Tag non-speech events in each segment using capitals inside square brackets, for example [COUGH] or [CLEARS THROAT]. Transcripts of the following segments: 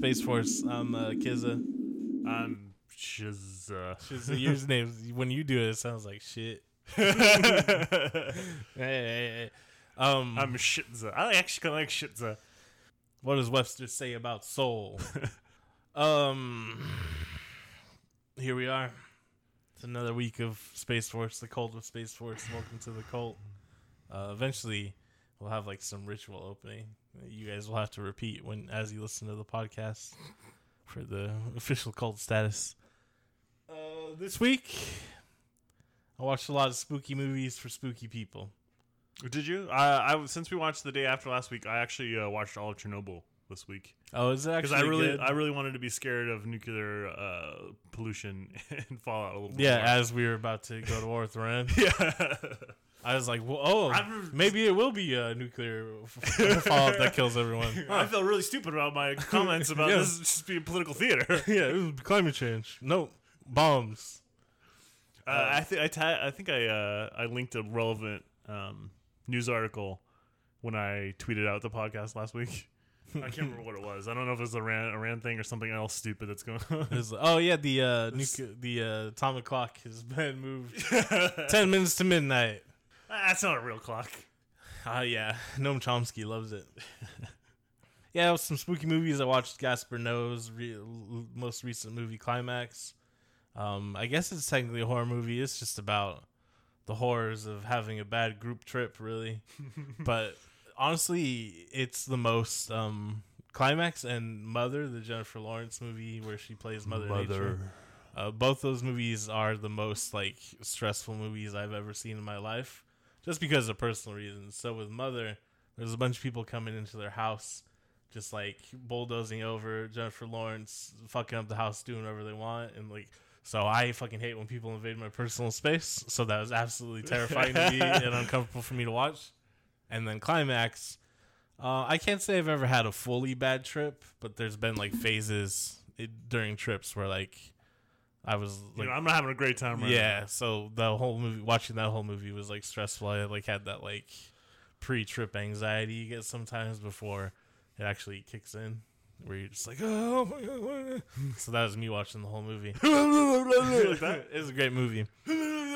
Space Force. I'm uh, Kizza. I'm Shiz. Uh, Shizza, your [LAUGHS] name. When you do it, it sounds like shit. [LAUGHS] hey, hey, hey. Um, I'm Shitza. I actually kind of like Shitza. what does Webster say about soul? [LAUGHS] um, here we are. It's another week of Space Force, the cult of Space Force. Welcome to the cult. Uh, eventually, we'll have like some ritual opening. That You guys will have to repeat when as you listen to the podcast for the [LAUGHS] official cult status. Uh, this week, I watched a lot of spooky movies for spooky people. Did you? I, I since we watched the day after last week, I actually uh, watched all of Chernobyl this week Oh, is it because I really, good? I really wanted to be scared of nuclear uh, pollution [LAUGHS] and fallout a little bit. yeah, more. as we were about to go to war with Iran. [LAUGHS] yeah. I was like, well, oh, I've- maybe it will be a nuclear [LAUGHS] fallout that kills everyone. [LAUGHS] I felt really stupid about my [LAUGHS] comments about Yeah. this just being political theater. yeah, it was climate change. No, bombs. Uh, I think I ta- I think I uh, I linked a relevant um, news article when I tweeted out the podcast last week. I can't remember what it was. I don't know if it was a Iran, Iran thing or something else stupid that's going on. Was- oh yeah, the uh, nuc- the uh, atomic clock has been moved ten minutes to midnight. That's not a real clock. Ah, yeah, Noam Chomsky loves it. [LAUGHS] yeah, it was some spooky movies. I watched Gaspar Noé's re- most recent movie, Climax. Um, I guess it's technically a horror movie. It's just about the horrors of having a bad group trip, really. [LAUGHS] but honestly, it's the most um, Climax and Mother, the Jennifer Lawrence movie where she plays Mother, Nature. Uh, both those movies are the most like stressful movies I've ever seen in my life, just because of personal reasons. So with Mother, there's a bunch of people coming into their house, just like bulldozing over Jennifer Lawrence, fucking up the house, doing whatever they want, and like. So I fucking hate when people invade my personal space. So that was absolutely terrifying to me [LAUGHS] and uncomfortable for me to watch. And then climax, uh, I can't say I've ever had a fully bad trip, but there's been like phases it, during trips where like I was You like, know, I'm not having a great time right yeah. So the whole movie, watching that whole movie was like stressful. I like had that like pre-trip anxiety you get sometimes before it actually kicks in, where you're just like, oh my god. So that was me watching the whole movie. [LAUGHS] [LAUGHS] it was a great movie. [LAUGHS]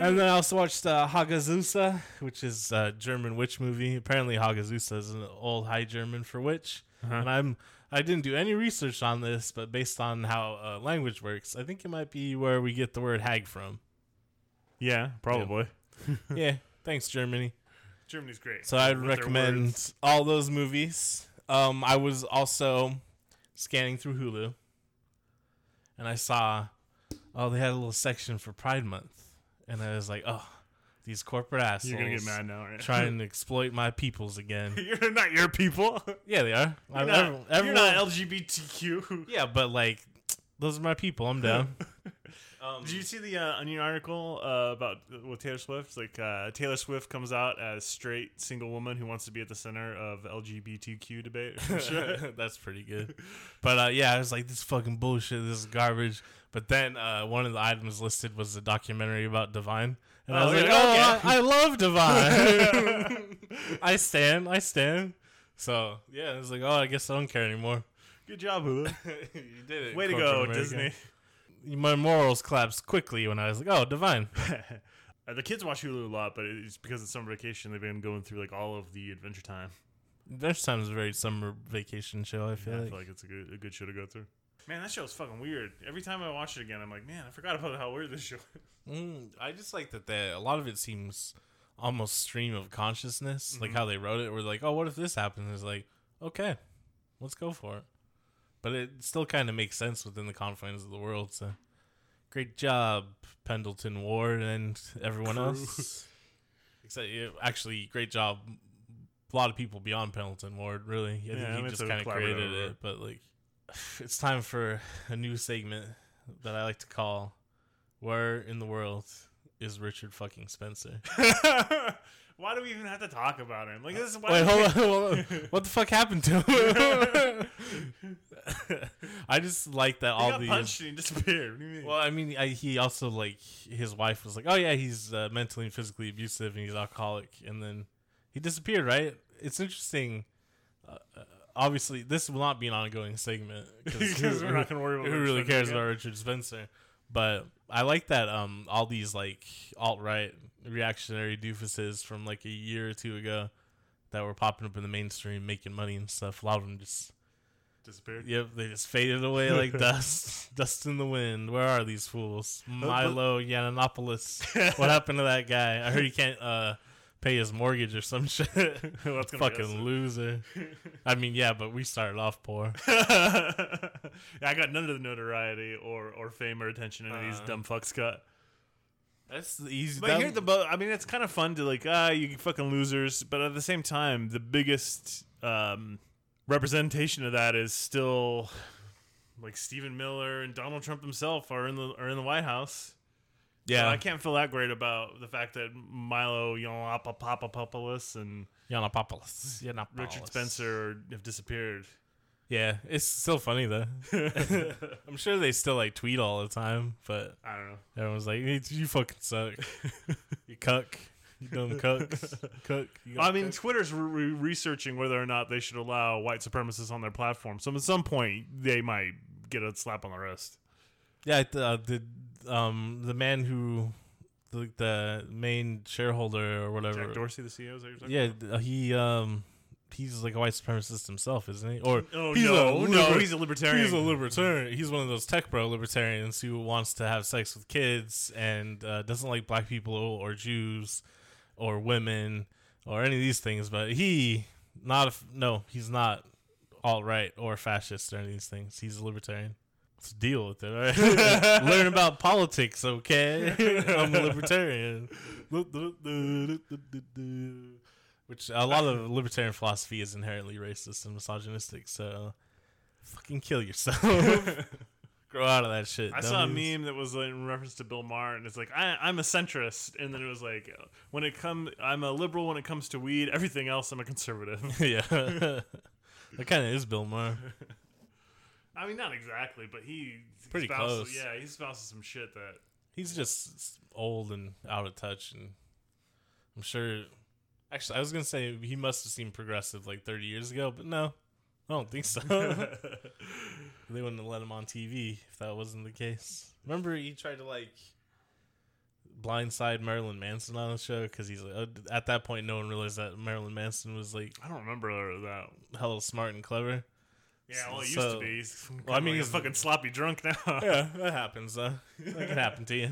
And then I also watched uh, Hagazussa, which is a German witch movie. Apparently, Hagazussa is an old High German for witch. Uh-huh. And I'm I didn't do any research on this, but based on how uh, language works, I think it might be where we get the word hag from. yeah, probably. yeah, [LAUGHS] thanks Germany. Germany's great. So I'd With recommend all those movies. Um, I was also scanning through Hulu, and I saw, oh, they had a little section for Pride Month, and I was like, oh, these corporate assholes You're gonna get mad now, right? trying to [LAUGHS] exploit my peoples again. [LAUGHS] you're not your people. Yeah, they are. You're not, everyone- you're not LGBTQ. yeah, but like, those are my people. I'm down. [LAUGHS] um, Did you see the uh, Onion article uh, about with Taylor Swift? It's Like uh, Taylor Swift comes out as straight single woman who wants to be at the center of LGBTQ debate. That's pretty good. But uh, yeah, I was like, this fucking bullshit. This is garbage. But then uh, one of the items listed was a documentary about Divine. And I Oh, was like, oh, okay. I, I love Divine. [LAUGHS] I stand. I stand. So yeah, I was like, oh, I guess I don't care anymore. Good job, Hulu. [LAUGHS] you did it. Way to go, America. Disney. My morals collapsed quickly when I was like, oh, Divine. Uh, [LAUGHS] the kids watch Hulu a lot, but it's because it's summer vacation. They've been going through like all of the Adventure Time. Adventure Time is a very summer vacation show. I feel Yeah, I like. feel like it's a good a good show to go through. Man, that show's fucking weird. Every time I watch it again, I'm like, man, I forgot about how weird this show is. Mm, I just like that they, a lot of it seems almost stream of consciousness, like Mhm. how they wrote it. We're like, oh, what if this happens? It's like, okay, let's go for it. But it still kind of makes sense within the confines of the world. So, great job, Pendleton Ward and everyone Crew. else. [LAUGHS] Except, yeah, actually, great job. A lot of people beyond Pendleton Ward, really. I Yeah, think he just kind of created it. But like, it's time for a new segment that I like to call "Where in the World is Richard fucking Spencer?" [LAUGHS] Why do we even have to talk about him? Like this is why Wait, hold [LAUGHS] on, hold on. What the fuck happened to him? [LAUGHS] I just like that He all got the. punched and he disappeared. What do you mean? Well, I mean, I, he also like his wife was like, "Oh yeah, he's uh, mentally and physically abusive and he's alcoholic," and then He disappeared, right? It's interesting. Uh, uh, obviously, this will not be an ongoing segment Because [LAUGHS] we're not gonna worry about who Richard really cares again. about Richard Spencer. But I like that um all these like alt right reactionary doofuses from like a year or two ago that were popping up in the mainstream making money and stuff. A lot of them just disappeared. yep they just faded away like [LAUGHS] dust, dust in the wind. Where are these fools? Milo Yiannopoulos. [LAUGHS] what happened to that guy? I heard he can't uh pay his mortgage or some [LAUGHS] shit. Well, that's gonna. Fucking loser. [LAUGHS] I mean, yeah, but we started off poor. [LAUGHS] yeah, I got none of the notoriety or, or fame or attention any of these Uh, dumb fucks got. That's the easy. But that- here the bo- I mean, it's kind of fun to like, ah, you fucking losers. But at the same time, the biggest um, representation of that is still like Stephen Miller and Donald Trump himself are in the are in the White House. So yeah, I can't feel that great about the fact that Milo Yiannopoulos and Yiannopoulos. Yiannopoulos. Richard Spencer have disappeared. Yeah, it's still funny though. [LAUGHS] I'm sure they still like tweet all the time, but I don't know. everyone's like, hey, "You fucking suck, [LAUGHS] you cuck, you dumb cucks, cuck." You I mean, cuck." Twitter's re- researching whether or not they should allow white supremacists on their platform. So at some point, they might get a slap on the wrist. yeah, uh, the um the man who the the main shareholder or whatever. Jack Dorsey, the CEO, is that you're talking Yeah, about? uh, he um he's like a white supremacist himself, isn't he? Or Oh he's no, a no, he's a libertarian. He's a libertarian. He's one of those tech bro libertarians who wants to have sex with kids and uh, doesn't like black people or Jews or women or any of these things. But he not a f no, he's not alt right or fascist or any of these things. He's a libertarian. Let's deal with it. all right? [LAUGHS] Learn about politics, okay? [LAUGHS] I'm a libertarian. Which a lot of libertarian philosophy is inherently racist and misogynistic. So, fucking kill yourself. [LAUGHS] Grow out of that shit. I saw a meme that was like, in reference to Bill Maher, and it's like I, I'm a centrist, and then it was like when it comes, I'm a liberal when it comes to weed. Everything else, I'm a conservative. yeah, that kind of is Bill Maher. I mean, not exactly, but he Pretty espouses- close. Yeah, he espouses some shit that He's just old and out of touch, and I'm sure. Actually, I was gonna say he must have seemed progressive like 30 years ago, but no, I don't think so. [LAUGHS] they wouldn't have let him on TV if that wasn't the case. Remember, he tried to like blindside Marilyn Manson on the show because he's like, uh, at that point, no one realized that Marilyn Manson was like I don't remember that. hella smart and clever. Yeah, well, it used So- to be. He's Well, I mean, like he's- fucking sloppy drunk now. [LAUGHS] yeah, that happens though. That can happen to you.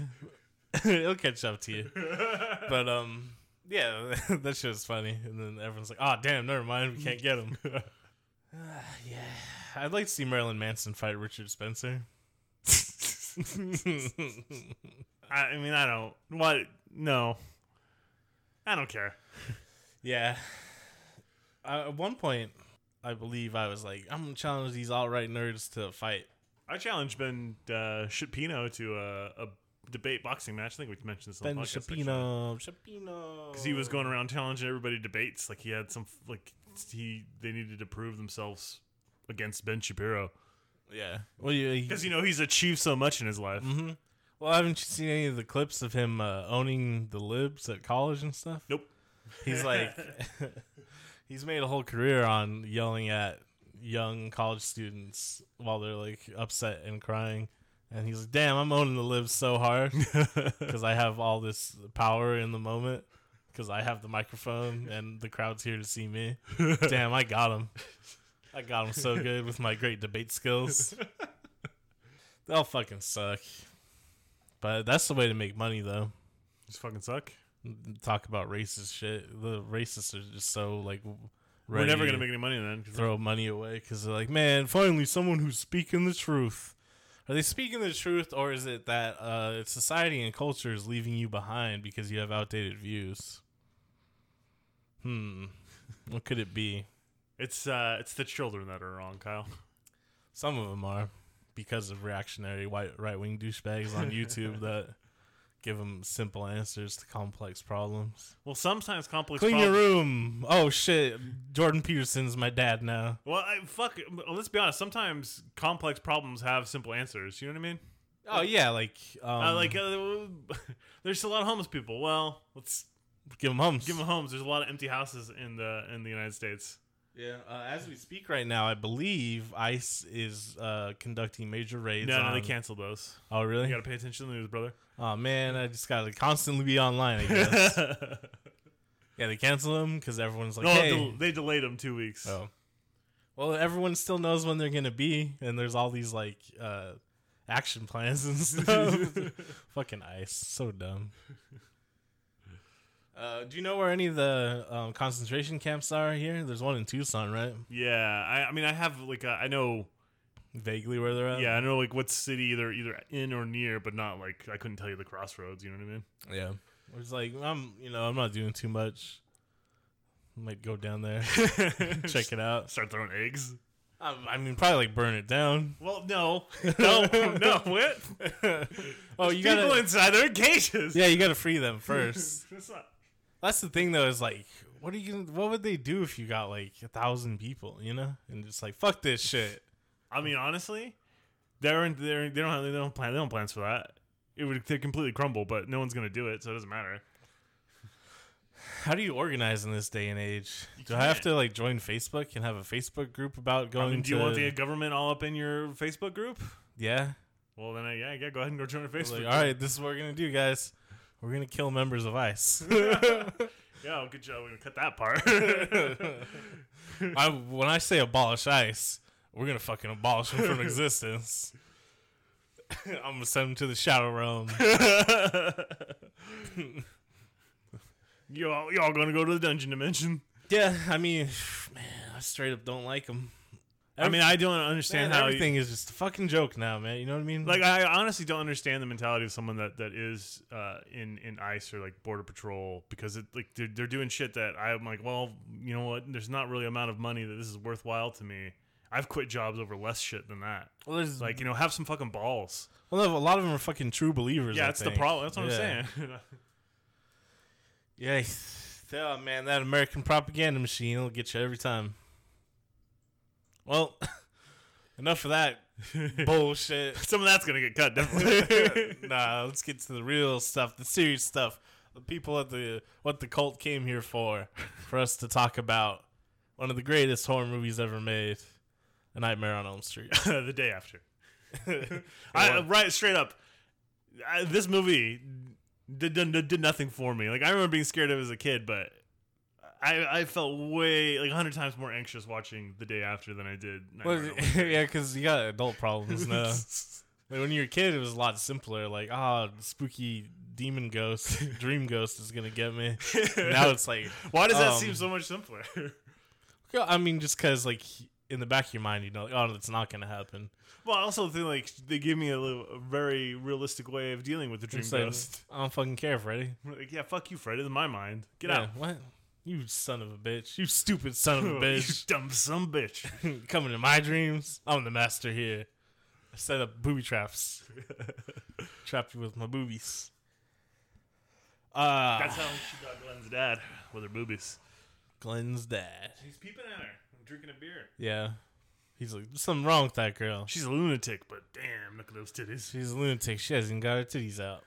[LAUGHS] It'll catch up to you. [LAUGHS] But um, yeah, that shit was funny. And then everyone's like, "Oh, damn, never mind, we can't get him." [SIGHS] yeah, I'd like to see Marilyn Manson fight Richard Spencer. I, I mean, I don't. What? No. I don't care. yeah. Uh, at one point, I believe I was like, "I'm gonna challenge these alt right nerds to a fight." I challenged Ben uh, Shapino to a, a debate boxing match. I think we mentioned this on Ben the podcast. Shapino, Shapino, Because he was going around challenging everybody to debates. Like he had some, like, he they needed to prove themselves against Ben Shapiro. Yeah. Well, yeah, Because, you know, he's achieved so much in his life. hmm Well, haven't you seen any of the clips of him uh, owning the libs at college and stuff? Nope. He's like, [LAUGHS] he's made a whole career on yelling at young college students while they're like upset and crying. And he's like, damn, I'm owning the libs so hard [LAUGHS] because I have all this power in the moment because I have the microphone and the crowd's here to see me. [LAUGHS] damn, I got him. I got him so good with my great debate skills. [LAUGHS] They'll fucking suck. But that's the way to make money, though. Just fucking suck. Talk about racist shit. The racists are just so like. We're never going to make any money then. throw money away because they're like, man, finally someone who's speaking the truth. Are they speaking the truth, or is it that uh, society and culture is leaving you behind because you have outdated views? Hmm, [LAUGHS] what could it be? It's, uh, it's the children that are wrong, Kyle. Some of them are because of reactionary white right wing douchebags on [LAUGHS] YouTube that give them simple answers to complex problems. Well, sometimes complex Clean your problems- room. Oh shit, Jordan Peterson's my dad now. Well, I, fuck. Let's be honest. Sometimes complex problems have simple answers. You know what I mean? Oh yeah, like um, uh, like, uh, [LAUGHS] there's a lot of homeless people. Well, let's Give them homes. Give them homes. There's a lot of empty houses in the in the United States. Yeah, uh, as we speak right now, I believe ICE is uh, conducting major raids. No, no, on- they canceled those. Oh, really? You got to pay attention to the news, brother. Oh man, I just gotta constantly be online. I guess. [LAUGHS] yeah, they cancel them because everyone's like, no, "Hey." del- they delayed them two weeks. oh, well, everyone still knows when they're gonna be, and there's all these like uh, action plans and stuff. [LAUGHS] Fucking ICE, so dumb. Uh, do you know where any of the um, concentration camps are here? There's one in Tucson, right? Yeah, I, I mean, I have like a, I know, Vaguely where they're at. yeah, I know like what city they're either in or near, but not like I couldn't tell you the crossroads. You know what I mean? Yeah. It's like I'm, you know, I'm not doing too much. Might go down there, [LAUGHS] check it out. Start throwing eggs. I, I mean, probably like burn it down. Well, no, [LAUGHS] no, no. What? Oh, you got People gotta, inside their cages. yeah, you gotta free them [LAUGHS] first. That's not- That's the thing, though, is like, what are you? What would they do if you got like a thousand people, you know, and just like fuck this shit? I mean, honestly, they're they're they don't have, they don't plan they don't plans for that. It would they completely crumble, but no one's gonna do it, so it doesn't matter. How do you organize in this day and age? do I have to like join Facebook and have a Facebook group about going? I mean, do you to, want the government all up in your Facebook group? Yeah. Well, then, uh, yeah, yeah, go ahead and go join a Facebook. Like, group. all right, this is what we're gonna do, guys. We're gonna kill members of ICE. [LAUGHS] [LAUGHS] Yeah, good job. We're gonna cut that part. [LAUGHS] I, when I say abolish ICE, we're gonna fucking abolish them from existence. I'm gonna send them to the shadow realm. y'all, y'all gonna go to the dungeon dimension? Yeah, I mean, [SIGHS] man, I straight up don't like them. I mean, I don't Man, understand how everything is just a fucking joke now, man. You know what I mean? Like, I honestly don't understand the mentality of someone that that is uh, in in ICE or like border patrol because it like they're, they're doing shit that I'm like, well, you know what? There's not really amount of money that this is worthwhile to me. I've quit jobs over less shit than that. well, there's Like, you know, have some fucking balls. well, no, a lot of them are fucking true believers. Yeah, I that's the problem. That's what Yeah. I'm saying. [LAUGHS] Yeah, yeah, man, that American propaganda machine will get you every time. Well, [LAUGHS] enough of that [LAUGHS] bullshit. some of that's gonna get cut, definitely. [LAUGHS] nah, let's get to the real stuff, the serious stuff. The people at the what the cult came here for, for us to talk about one of the greatest horror movies ever made, A Nightmare on Elm Street. the day after. I, right, straight up. I, this movie did, did did nothing for me. Like I remember being scared of it as a kid, but I I felt way like a hundred times more anxious watching the day after than I did. Well, on Elm Street. [LAUGHS] yeah, because you got adult problems now. [LAUGHS] Like when you're a kid, it was a lot simpler. Like, ah, spooky demon ghost, [LAUGHS] dream ghost is gonna get me. now it's like, Why does that um, seem so much simpler? yeah, I mean, just because like in the back of your mind, you know, like, oh, it's not gonna happen. well, I also think like they give me a, little, a very realistic way of dealing with the dream It's like, ghost. I don't fucking care, Freddy. Like, yeah, fuck you, Fred. It's in my mind. Get Yeah, out. What? You son of a bitch. You stupid son of a [LAUGHS] bitch. you [LAUGHS] dumb some bitch. [LAUGHS] Coming to my dreams. I'm the master here. I set up booby traps. Trapped you with my boobies. Uh, That's how she got Glen's dad with her boobies. Glen's dad. He's peeping at her, I'm drinking a beer. Yeah. He's like, there's something wrong with that girl. She's a lunatic, but damn, look at those titties. She's a lunatic. She hasn't got her titties out.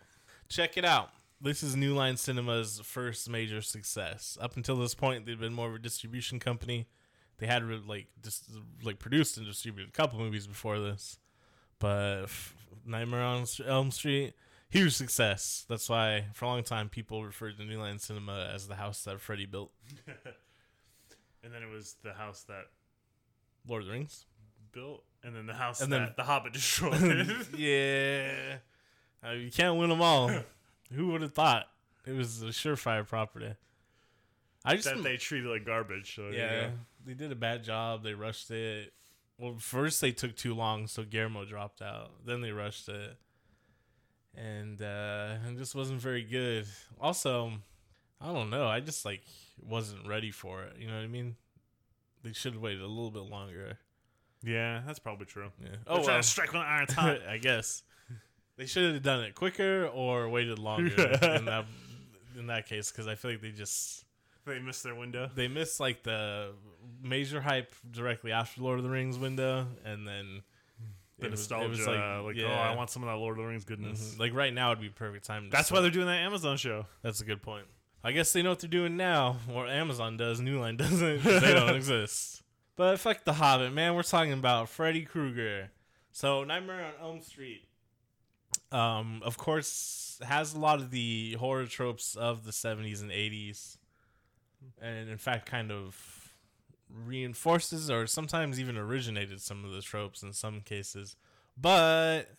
Check it out. This is New Line Cinema's first major success. Up until this point, they'd been more of a distribution company. They had like just like produced and distributed a couple movies before this, but f- Nightmare on Elm Street, huge success. That's why for a long time people referred to New Line Cinema as the house that Freddy built. [LAUGHS] And then it was the house that Lord of the Rings. built, and then the house And that then- the Hobbit destroyed. [LAUGHS] yeah, Uh, you can't win them all. [LAUGHS] Who would have thought it was a surefire property? I just that they treated like garbage. So you yeah, they did a bad job. They rushed it. Well, first they took too long, so Guillermo dropped out. Then they rushed it, and uh, it just wasn't very good. Also, I don't know. I just like wasn't ready for it. You know what I mean? They should have waited a little bit longer. yeah, that's probably true. Yeah. Oh, trying well. to strike when the [LAUGHS] iron's hot. I guess they should have done it quicker or waited longer [LAUGHS] in that in that case because I feel like they just they missed their window. they missed like the major hype directly after Lord of the Rings window, and then The it was- nostalgia, was like, oh, yeah. I want some of that Lord of the Rings goodness. Mhm. like right now would be perfect time. to That's start. why they're doing that Amazon show. That's a good point. I guess they know what they're doing now, or Amazon does. New Line doesn't. they don't [LAUGHS] exist. But fuck the Hobbit, man. We're talking about Freddy Krueger. So Nightmare on Elm Street, um, of course, has a lot of the horror tropes of the '70s and '80s, and in fact, kind of reinforces or sometimes even originated some of the tropes in some cases. But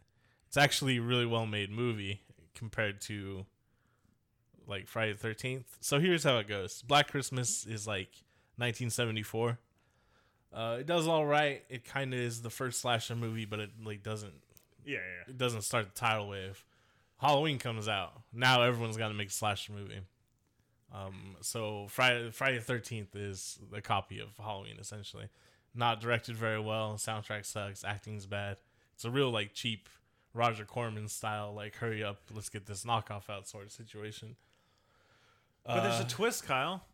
it's actually a really well made movie compared to like Friday the Thirteenth. So here's how it goes: Black Christmas is like 1974. Uh, it does all right. It kind of is the first slasher movie, but it like doesn't Yeah, yeah. it doesn't start the tidal wave. Halloween comes out. Now everyone's got to make a slasher movie. Um, so Friday Friday the Thirteenth is a copy of Halloween, essentially. Not directed very well. Soundtrack sucks. Acting's bad. It's a real like cheap Roger Corman style, like hurry up, let's get this knockoff out sort of situation. But there's Uh, a twist, Kyle.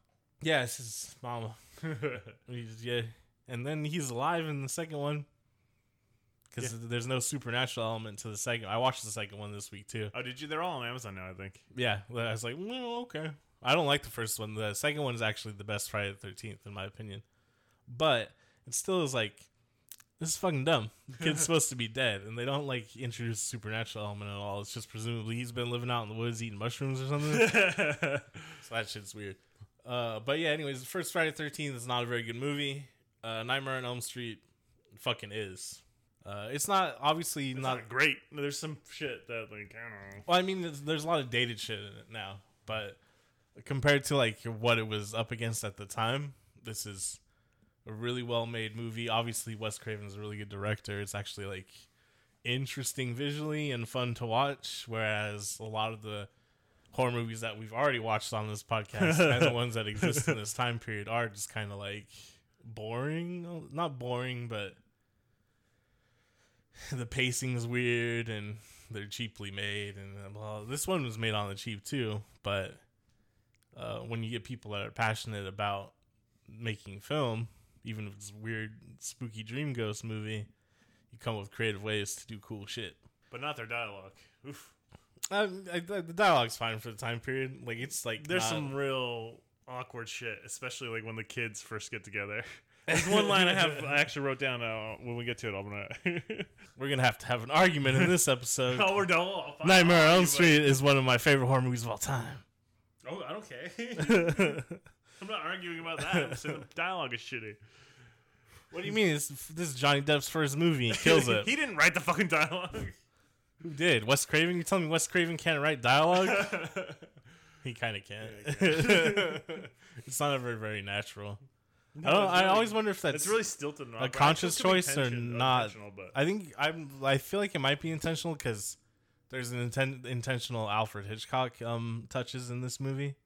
yeah, it's his mama. [LAUGHS] Yeah, and then he's alive in the second one because there's no supernatural element to the second. I watched the second one this week too. oh, did you? They're all on Amazon now, I think. Yeah, I was like, well, okay. I don't like the first one. The second one is actually the best Friday the Thirteenth, in my opinion. But it still is like, this is fucking dumb. The kid's [LAUGHS] supposed to be dead, and they don't like introduce a supernatural element at all. It's just presumably he's been living out in the woods eating mushrooms or something. [LAUGHS] so that shit's weird. Uh, but yeah, anyways, the first Friday the Thirteenth is not a very good movie. Uh, Nightmare on Elm Street fucking is. Uh, it's not obviously It's not not great. There's some shit that like I don't know. well, I mean, there's, there's a lot of dated shit in it now, but compared to like what it was up against at the time, this is a really well made movie. Obviously, Wes Craven's a really good director. It's actually like interesting visually and fun to watch, whereas a lot of the horror movies that we've already watched on this podcast [LAUGHS] and the ones that exist in this time period are just kind of like boring. Not boring, but [LAUGHS] the pacing's weird and they're cheaply made and well this one was made on the cheap too but uh, when you get people that are passionate about making film even if it's a weird spooky dream ghost movie you come up with creative ways to do cool shit But not their dialogue. Oof. uh, I, the dialogue's fine for the time period like it's like There's not- some real awkward shit, especially like when the kids first get together. [LAUGHS] There's one line I have [LAUGHS] I actually wrote down. Uh, when we get to it, I'm gonna. [LAUGHS] we're gonna have to have an argument in this episode oh, we're done. Nightmare on elm street is one of my favorite horror movies of all time Oh, I don't care. [LAUGHS] I'm not arguing about that. I'm saying the dialogue is shitty. what do you mean it's, this is johnny depp's first movie he kills it he didn't write the fucking dialogue. Who did? Wes Craven? You telling me Wes Craven can't write dialogue? he kind of can. it's not ever very natural. I don't. I really- always wonder if that's. It's really stilted. a conscious It could be choice or not. But I think I'm. I feel like it might be intentional because there's an inten- intentional Alfred Hitchcock um touches in this movie.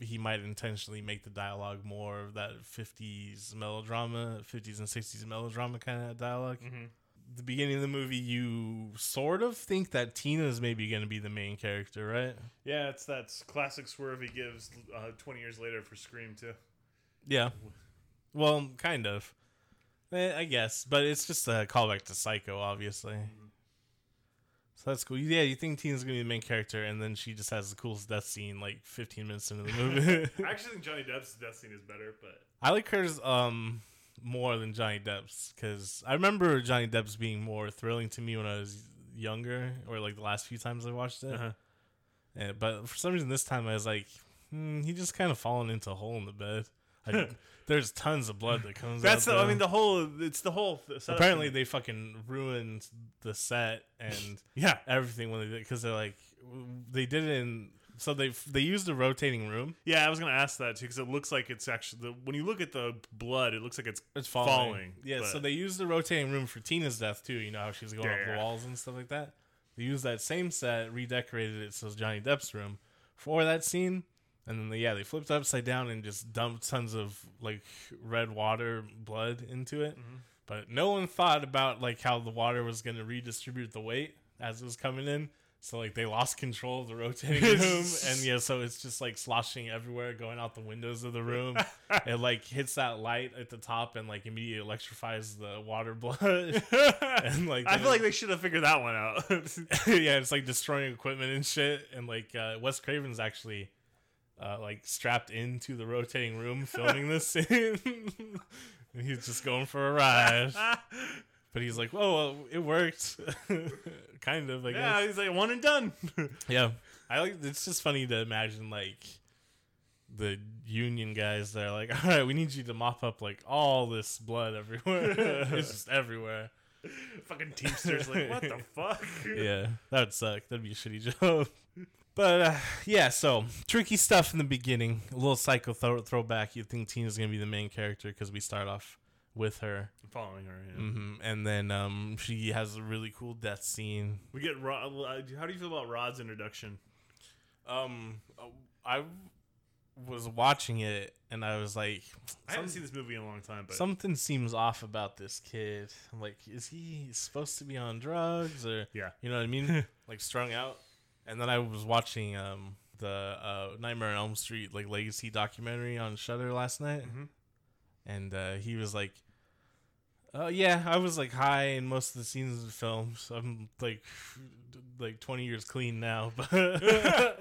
He might intentionally make the dialogue more of that 50s melodrama, 50s and 60s melodrama kind of dialogue. Mhm. The beginning of the movie, you sort of think that Tina is maybe going to be the main character, right? yeah, it's that classic swerve he gives uh, 20 years later for Scream too. Yeah. Well, kind of. Eh, I guess, but it's just a callback to Psycho, obviously. So that's cool. Yeah, you think Tina's gonna be the main character, and then she just has the coolest death scene like 15 minutes into the movie. [LAUGHS] [LAUGHS] I actually think Johnny Depp's death scene is better, but I like hers um more than Johnny Depp's because I remember Johnny Depp's being more thrilling to me when I was younger, or like the last few times I watched it. uh Yeah, but for some reason this time I was like, hmm, he just kind of fallen into a hole in the bed. [LAUGHS] There's tons of blood that comes. that's out the. I mean, the whole. It's the whole. setup apparently they fucking ruined the set and [LAUGHS] Yeah. everything when they did because they're like they did it in so they they used a rotating room. Yeah, I was gonna ask that too because it looks like it's actually the, when you look at the blood, it looks like it's It's falling. Falling, Yeah, so they used the rotating room for Tina's death too. You know how she's going up Yeah. the walls and stuff like that. They used that same set, redecorated it so it's Johnny Depp's room for that scene, and then they, yeah, they flipped it upside down and just dumped tons of like red water, blood into it. Mm-hmm. But no one thought about like how the water was going to redistribute the weight as it was coming in. So like they lost control of the rotating [LAUGHS] room, and yeah, so it's just like sloshing everywhere, going out the windows of the room. [LAUGHS] it like hits that light at the top and like immediately electrifies the water blood, [LAUGHS] and like I feel like they should have figured that one out. yeah, it's like destroying equipment and shit. And like uh, Wes Craven's actually uh, like strapped into the rotating room filming this [LAUGHS] scene, [LAUGHS] and he's just going for a ride. But he's like, "Whoa, well, it worked, [LAUGHS] kind of." I yeah, he's like one and done. Yeah, I like. It's just funny to imagine like the union guys. They're like, "All right, we need you to mop up like all this blood everywhere. it's just everywhere." Fucking Teamsters, like what the fuck? yeah, that would suck. That'd be a shitty job. But uh, yeah, so tricky stuff in the beginning. A little psycho throw- throwback. You think Tina's gonna be the main character because we start off with her, Following her. Yeah. hmm and then um, she has a really cool death scene. We get Rod. uh, How do you feel about Rod's introduction? Um, I was watching it and I was like, I haven't seen this movie in a long time, but something seems off about this kid. I'm like, is he supposed to be on drugs or yeah, You know what I mean? [LAUGHS] like strung out. And then I was watching um the uh, Nightmare on Elm Street like legacy documentary on Shudder last night, Mhm. and uh, he was like, "Oh yeah, I was like high in most of the scenes of the film. So I'm like [LAUGHS] like 20 years clean now." [LAUGHS] [LAUGHS]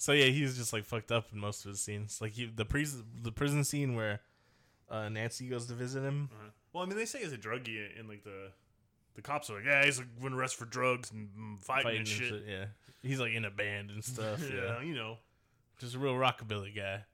So yeah, he was just like fucked up in most of his scenes. Like he, the prison the prison scene where uh, Nancy goes to visit him. Uh-huh. Well, I mean, they say he's a druggie, and like the the cops are like, yeah, he's like been arrested for drugs and mm, fighting, Fighting and shit. Yeah, he's like in a band and stuff. [LAUGHS] yeah, yeah. you know. just a real rockabilly guy.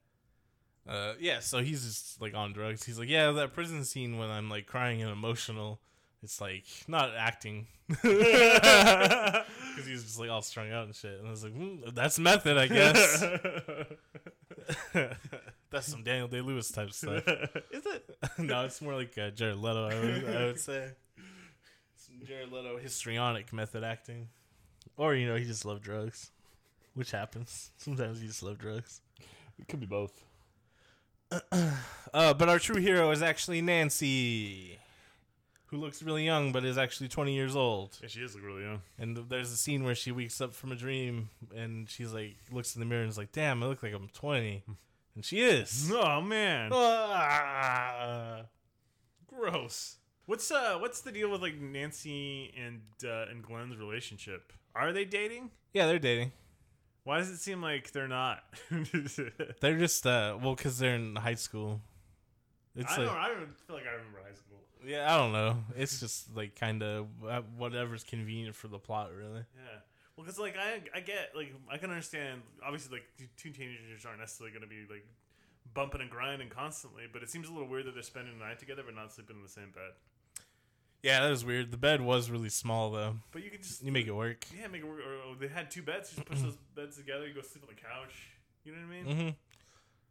Uh, yeah, so he's just like on drugs. He's like, yeah, that prison scene when I'm like crying and emotional, it's like not acting [LAUGHS] because he's just like all strung out and shit. And I was like, hmm, that's method, I guess. [LAUGHS] that's some Daniel Day Lewis type stuff. Is it? no, it's more like uh, Jared Leto. I would, I would say some Jared Leto histrionic method acting, or you know, he just loved drugs, which happens [LAUGHS] sometimes. You just love drugs. It could be both. [CLEARS THROAT] Uh, but our true hero is actually Nancy, who looks really young but is actually 20 years old. Yeah, she is like really young. And th- there's a scene where she wakes up from a dream and she's like, looks in the mirror and is like, damn, I look like I'm 20. [LAUGHS] And she is. Oh man, Ah, gross. what's uh what's the deal with like Nancy and uh, and Glen's relationship? Are they dating? Yeah, they're dating. Why does it seem like they're not? [LAUGHS] They're just, uh, well, because they're in high school. It's I like, don't. I don't feel like I remember high school. yeah, I don't know. It's just like kind of whatever's convenient for the plot, really. Yeah. Well, because like I, I get like I can understand. Obviously, like two teenagers aren't necessarily going to be like bumping and grinding constantly, but it seems a little weird that they're spending the night together but not sleeping in the same bed. Yeah, that was weird. The bed was really small, though. But you could just You make it work. yeah make it work. Or, or they had two beds. You just push those [CLEARS THROAT] beds together. You go sleep on the couch. You know what I mean? Mm-hmm.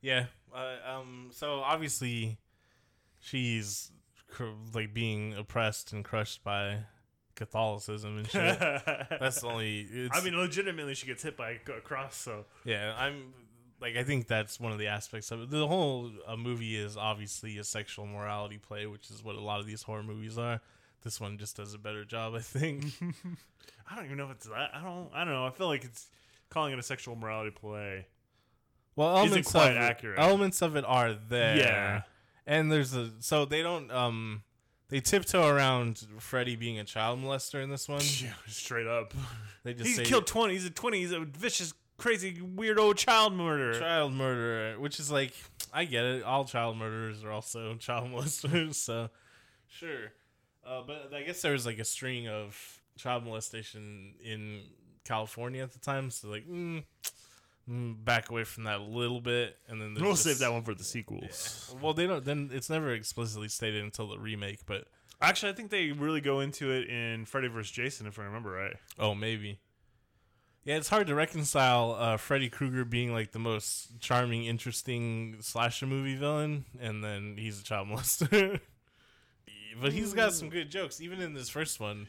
Yeah. Uh, um. So obviously, she's cr- like being oppressed and crushed by Catholicism and shit. [LAUGHS] That's the only. It's, I mean, legitimately, she gets hit by a cross. So yeah. I'm like, I think that's one of the aspects of it. The whole uh, movie is obviously a sexual morality play, which is what a lot of these horror movies are. This one just does a better job, I think. [LAUGHS] I don't even know if it's that. I don't. I don't know. I feel like it's calling it a sexual morality play. Well, elements quite of it, accurate. elements of it are there. Yeah. and there's a so they don't um they tiptoe around Freddy being a child molester in this one. Yeah, straight up. [LAUGHS] They just He's say killed twenty. He's a twenty. He's a vicious, crazy, weirdo child murderer. child murderer, which is like I get it. All child murderers are also [LAUGHS] child molesters, so sure. Uh, but I guess there was like a string of child molestation in California at the time, so like mm, mm, back away from that a little bit, and then We'll just- save that one for the sequels. Well, they don't. Then it's never explicitly stated until the remake, but Actually, I think they really go into it in Freddy vs. Jason, if I remember right. Oh, maybe. Yeah, it's hard to reconcile uh, Freddy Krueger being like the most charming, interesting slasher movie villain, and then he's a child [LAUGHS] molester. But he's got some good jokes, even in this first one.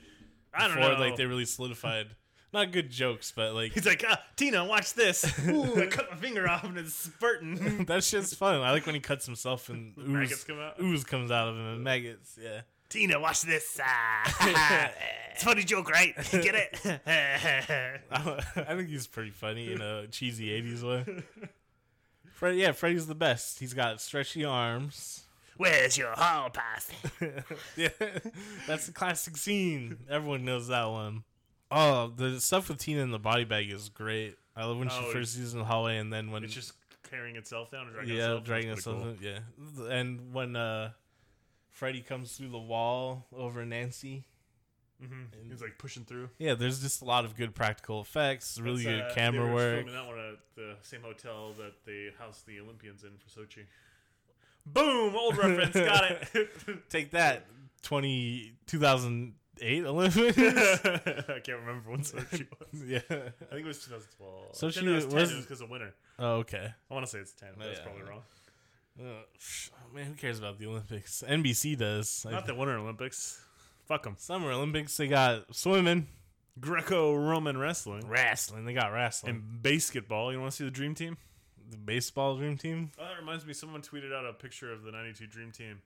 I don't before, know. Like they really solidified, not good jokes, but like He's like, ah, Tina, watch this. [LAUGHS] Ooh, I cut my finger off and it's spurting. [LAUGHS] that shit's fun. I like when he cuts himself and [LAUGHS] Maggots ooze, come out. ooze comes out of him and maggots. Yeah. Tina, watch this. Ah. it's a funny joke, right? Get it? I think he's pretty funny in a cheesy '80s way. Fred, yeah, Freddy's the best. He's got stretchy arms. Where's your hall pass? [LAUGHS] yeah, that's the classic scene. Everyone knows that one. Oh, the stuff with Tina in the body bag is great. I love when she Oh, first sees in the hallway, and then when It's just tearing itself down. Or dragging yeah, itself. dragging That's pretty itself. Yeah, and when uh, Freddy comes through the wall over Nancy. Cool. hmm He's like pushing through. Yeah, there's just a lot of good practical effects, really That's, good uh, they camera were work. filming that one at the same hotel that they housed the Olympians in for Sochi. Boom! Old reference. Got it. [LAUGHS] Take that, 20, 2008 Olympics. I can't remember when Sochi was. [LAUGHS] yeah. I think it was 2012. Sochi Ten, it was 10, it was because of winter. Oh, okay. I want to say it's 10. But that's Yeah. probably wrong. Uh, psh, man, who cares about the Olympics? NBC does. Not the Winter Olympics. Fuck them. Summer Olympics, they got swimming, Greco-Roman wrestling wrestling. They got wrestling. and basketball. You want to see the Dream Team? The baseball dream team. Oh, that reminds me. Someone tweeted out a picture of the '92 Dream Team,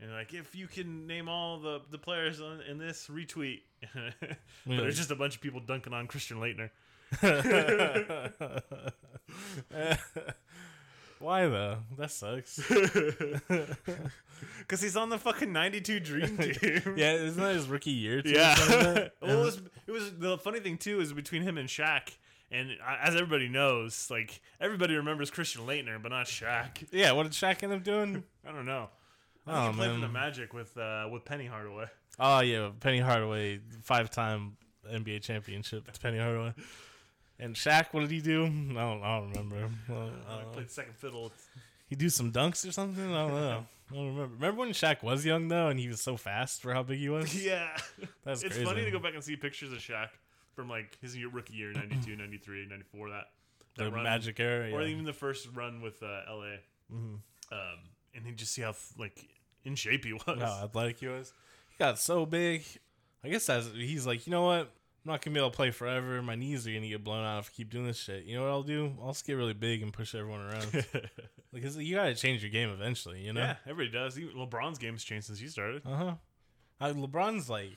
and like, if you can name all the the players on, in this, retweet. [LAUGHS] but there's just a bunch of people dunking on Christian Laettner. [LAUGHS] Why though? That sucks. [LAUGHS] Because he's on the fucking '92 Dream Team. yeah, isn't that his rookie year? Too, Yeah. something like that? well, it was, it was the funny thing too is between him and Shaq, and as everybody knows, like everybody remembers Christian Laettner, but not Shaq. yeah. What did Shaq end up doing? [LAUGHS] I don't know. I Oh, he played in the Magic with uh, with Penny Hardaway. Oh yeah, Penny Hardaway, five-time NBA championship. Penny Hardaway. And Shaq, what did he do? I don't, I don't remember. Uh, he played second fiddle. He do some dunks or something? I don't know. I don't remember. Remember when Shaq was young though, and he was so fast for how big he was? [LAUGHS] yeah, That's it's crazy. funny to go back and see pictures of Shaq from like his rookie year, 92, [CLEARS THROAT] 93, 94, that, that The run, Magic era, or yeah. even the first run with uh, LA. Mhm. Um, and you just see how like in shape he was. how athletic he was. He got so big. I guess that's he's like, you know what? I'm not gonna be able to play forever. My knees are gonna get blown out if I keep doing this shit. You know what I'll do? I'll just get really big and push everyone around. [LAUGHS] because you gotta change your game eventually. You know? yeah, everybody does. Even LeBron's game's changed since he started. Uh huh. Uh, LeBron's like,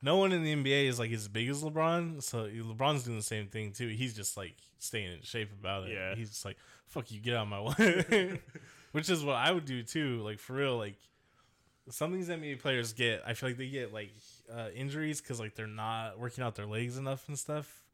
no one in the NBA is like as big as LeBron. So LeBron's doing the same thing too. He's just like staying in shape about it. Yeah. He's just like, fuck you, get out of my way. [LAUGHS] Which is what I would do too. Like for real, like some of these NBA players get. I feel like they get like uh, injuries because like they're not working out their legs enough and stuff.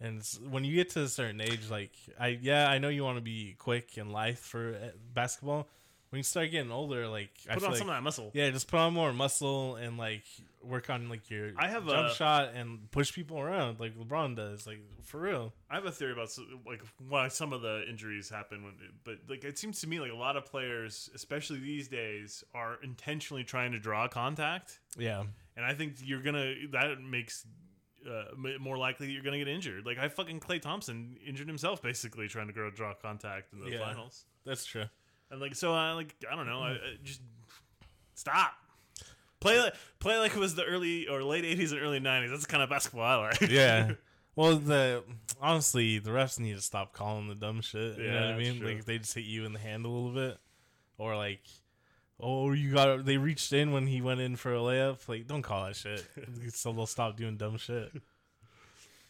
And it's, when you get to a certain age, like I yeah, I know you want to be quick and lithe for uh, basketball. When you start getting older, like I Put on like, some of that muscle. yeah, just put on more muscle and like work on like your I have jump a- shot and push people around like LeBron does, like for real. I have a theory about like why some of the injuries happen, when, but like it seems to me like a lot of players, especially these days, are intentionally trying to draw contact, Yeah, and I think you're gonna that makes uh, more likely you're gonna get injured. Like I fucking Klay Thompson injured himself basically trying to grow, draw contact in the Yeah. finals, that's true. And like so I like I don't know, I, I just stop. Play like play like it was the early or late '80s and early '90s. That's the kind of basketball I like. Yeah. [LAUGHS] Well, the honestly, the refs need to stop calling the dumb shit. You Yeah, know what I mean? true. Like if they just hit you in the hand a little bit, or like, oh, you got they reached in when he went in for a layup. Like, don't call that shit. [LAUGHS] so they'll stop doing dumb shit.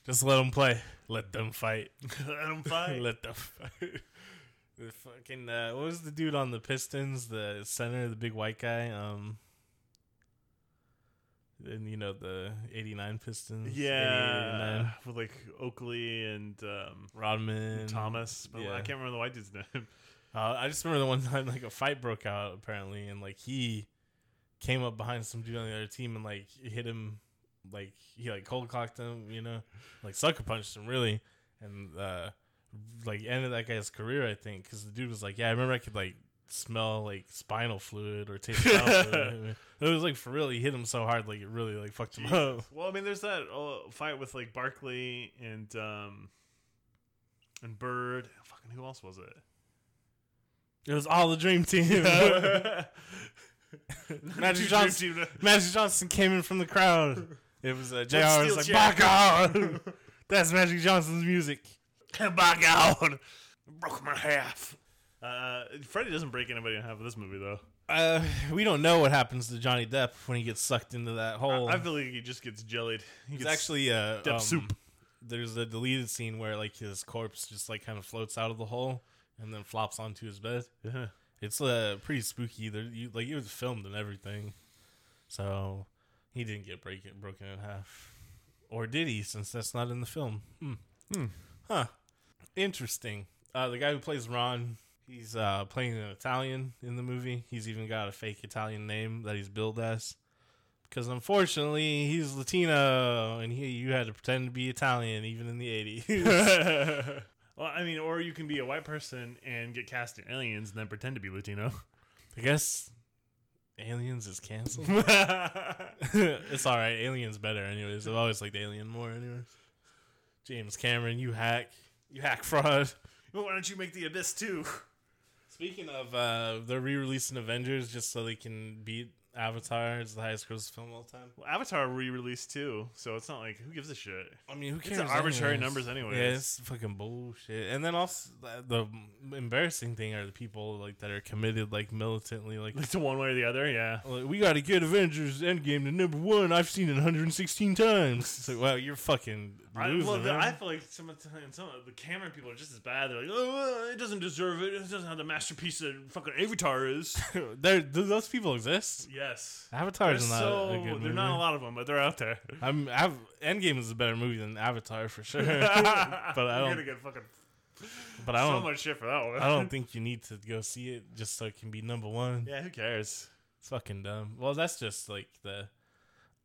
Just let them play. Let them fight. [LAUGHS] let them fight. Let them fight. The fucking uh, what was the dude on the Pistons? The center, the big white guy. Um, and you know the '89 Pistons. Yeah, with like Oakley and um, Rodman, Thomas, but yeah. I can't remember the white dude's name. [LAUGHS] Uh, I just remember the one [LAUGHS] time like a fight broke out apparently, and like he came up behind some dude on the other team and like hit him, like he like cold cocked him, you know, like sucker punched him really, and uh, like ended that guy's career I think because the dude was like, yeah, I remember I could like smell like spinal fluid or taste spinal [LAUGHS] fluid. It was like for real, he hit him so hard like it really like fucked him up. well, I mean, there's that uh, fight with like Barkley and um, and Bird. Fucking who else was it? It was all the dream team. [LAUGHS] [LAUGHS] Magic Johnson. Team. Magic Johnson came in from the crowd. It was uh, JR was like, back on. That's Magic Johnson's music. Back out. Broke my half. Uh, Freddy doesn't break anybody in half of this movie though. Uh, we don't know what happens to Johnny Depp when he gets sucked into that hole. I feel like he just gets jellied. He He's gets, actually uh, Depp um, soup. There's a deleted scene where like his corpse just like kind of floats out of the hole and then flops onto his bed. Yeah. It's uh pretty spooky. There, you, like it was filmed and everything, so he didn't get break broken in half, or did he? Since that's not in the film. Hmm. Hmm. Huh. Interesting. Uh, the guy who plays Ron, he's uh, playing an Italian in the movie. He's even got a fake Italian name that he's billed as. Because unfortunately, he's Latino, and he you had to pretend to be Italian even in the '80s. [LAUGHS] [LAUGHS] well, I mean, or you can be a white person and get cast in Aliens and then pretend to be Latino. I guess Aliens is canceled. [LAUGHS] it's all right. Aliens better, anyways. I've always liked Alien more, anyways. James Cameron, you hack, you hack fraud. [LAUGHS] why don't you make the Abyss too? Speaking of, uh, they're re-releasing Avengers just so they can beat Avatar. is the highest grossing film of all time. Well, Avatar re-released too, so it's not like who gives a shit. I mean, who It's cares? arbitrary anyways? numbers anyways. Yeah, it's fucking bullshit. And then also the, the embarrassing thing are the people like that are committed like militantly like. Like to one way or the other, yeah. like, we got to get Avengers Endgame to number one. I've seen it 116 times. It's like, wow, you're fucking I, losing. well, the. I feel like some of the some of the Cameron people are just as bad. They're like, oh, it doesn't deserve it. It doesn't have the masterpiece that fucking Avatar is. [LAUGHS] There, do those people exist? Yes. Avatar is not so, a good they're not a lot of them, but they're out there. I'm Endgame is a better movie than Avatar for sure. [LAUGHS] [LAUGHS] but I You're don't. gonna get fucking But I don't. So much shit for that one. I don't [LAUGHS] think you need to go see it just so it can be number one. yeah, who cares? It's fucking dumb. Well, that's just like the.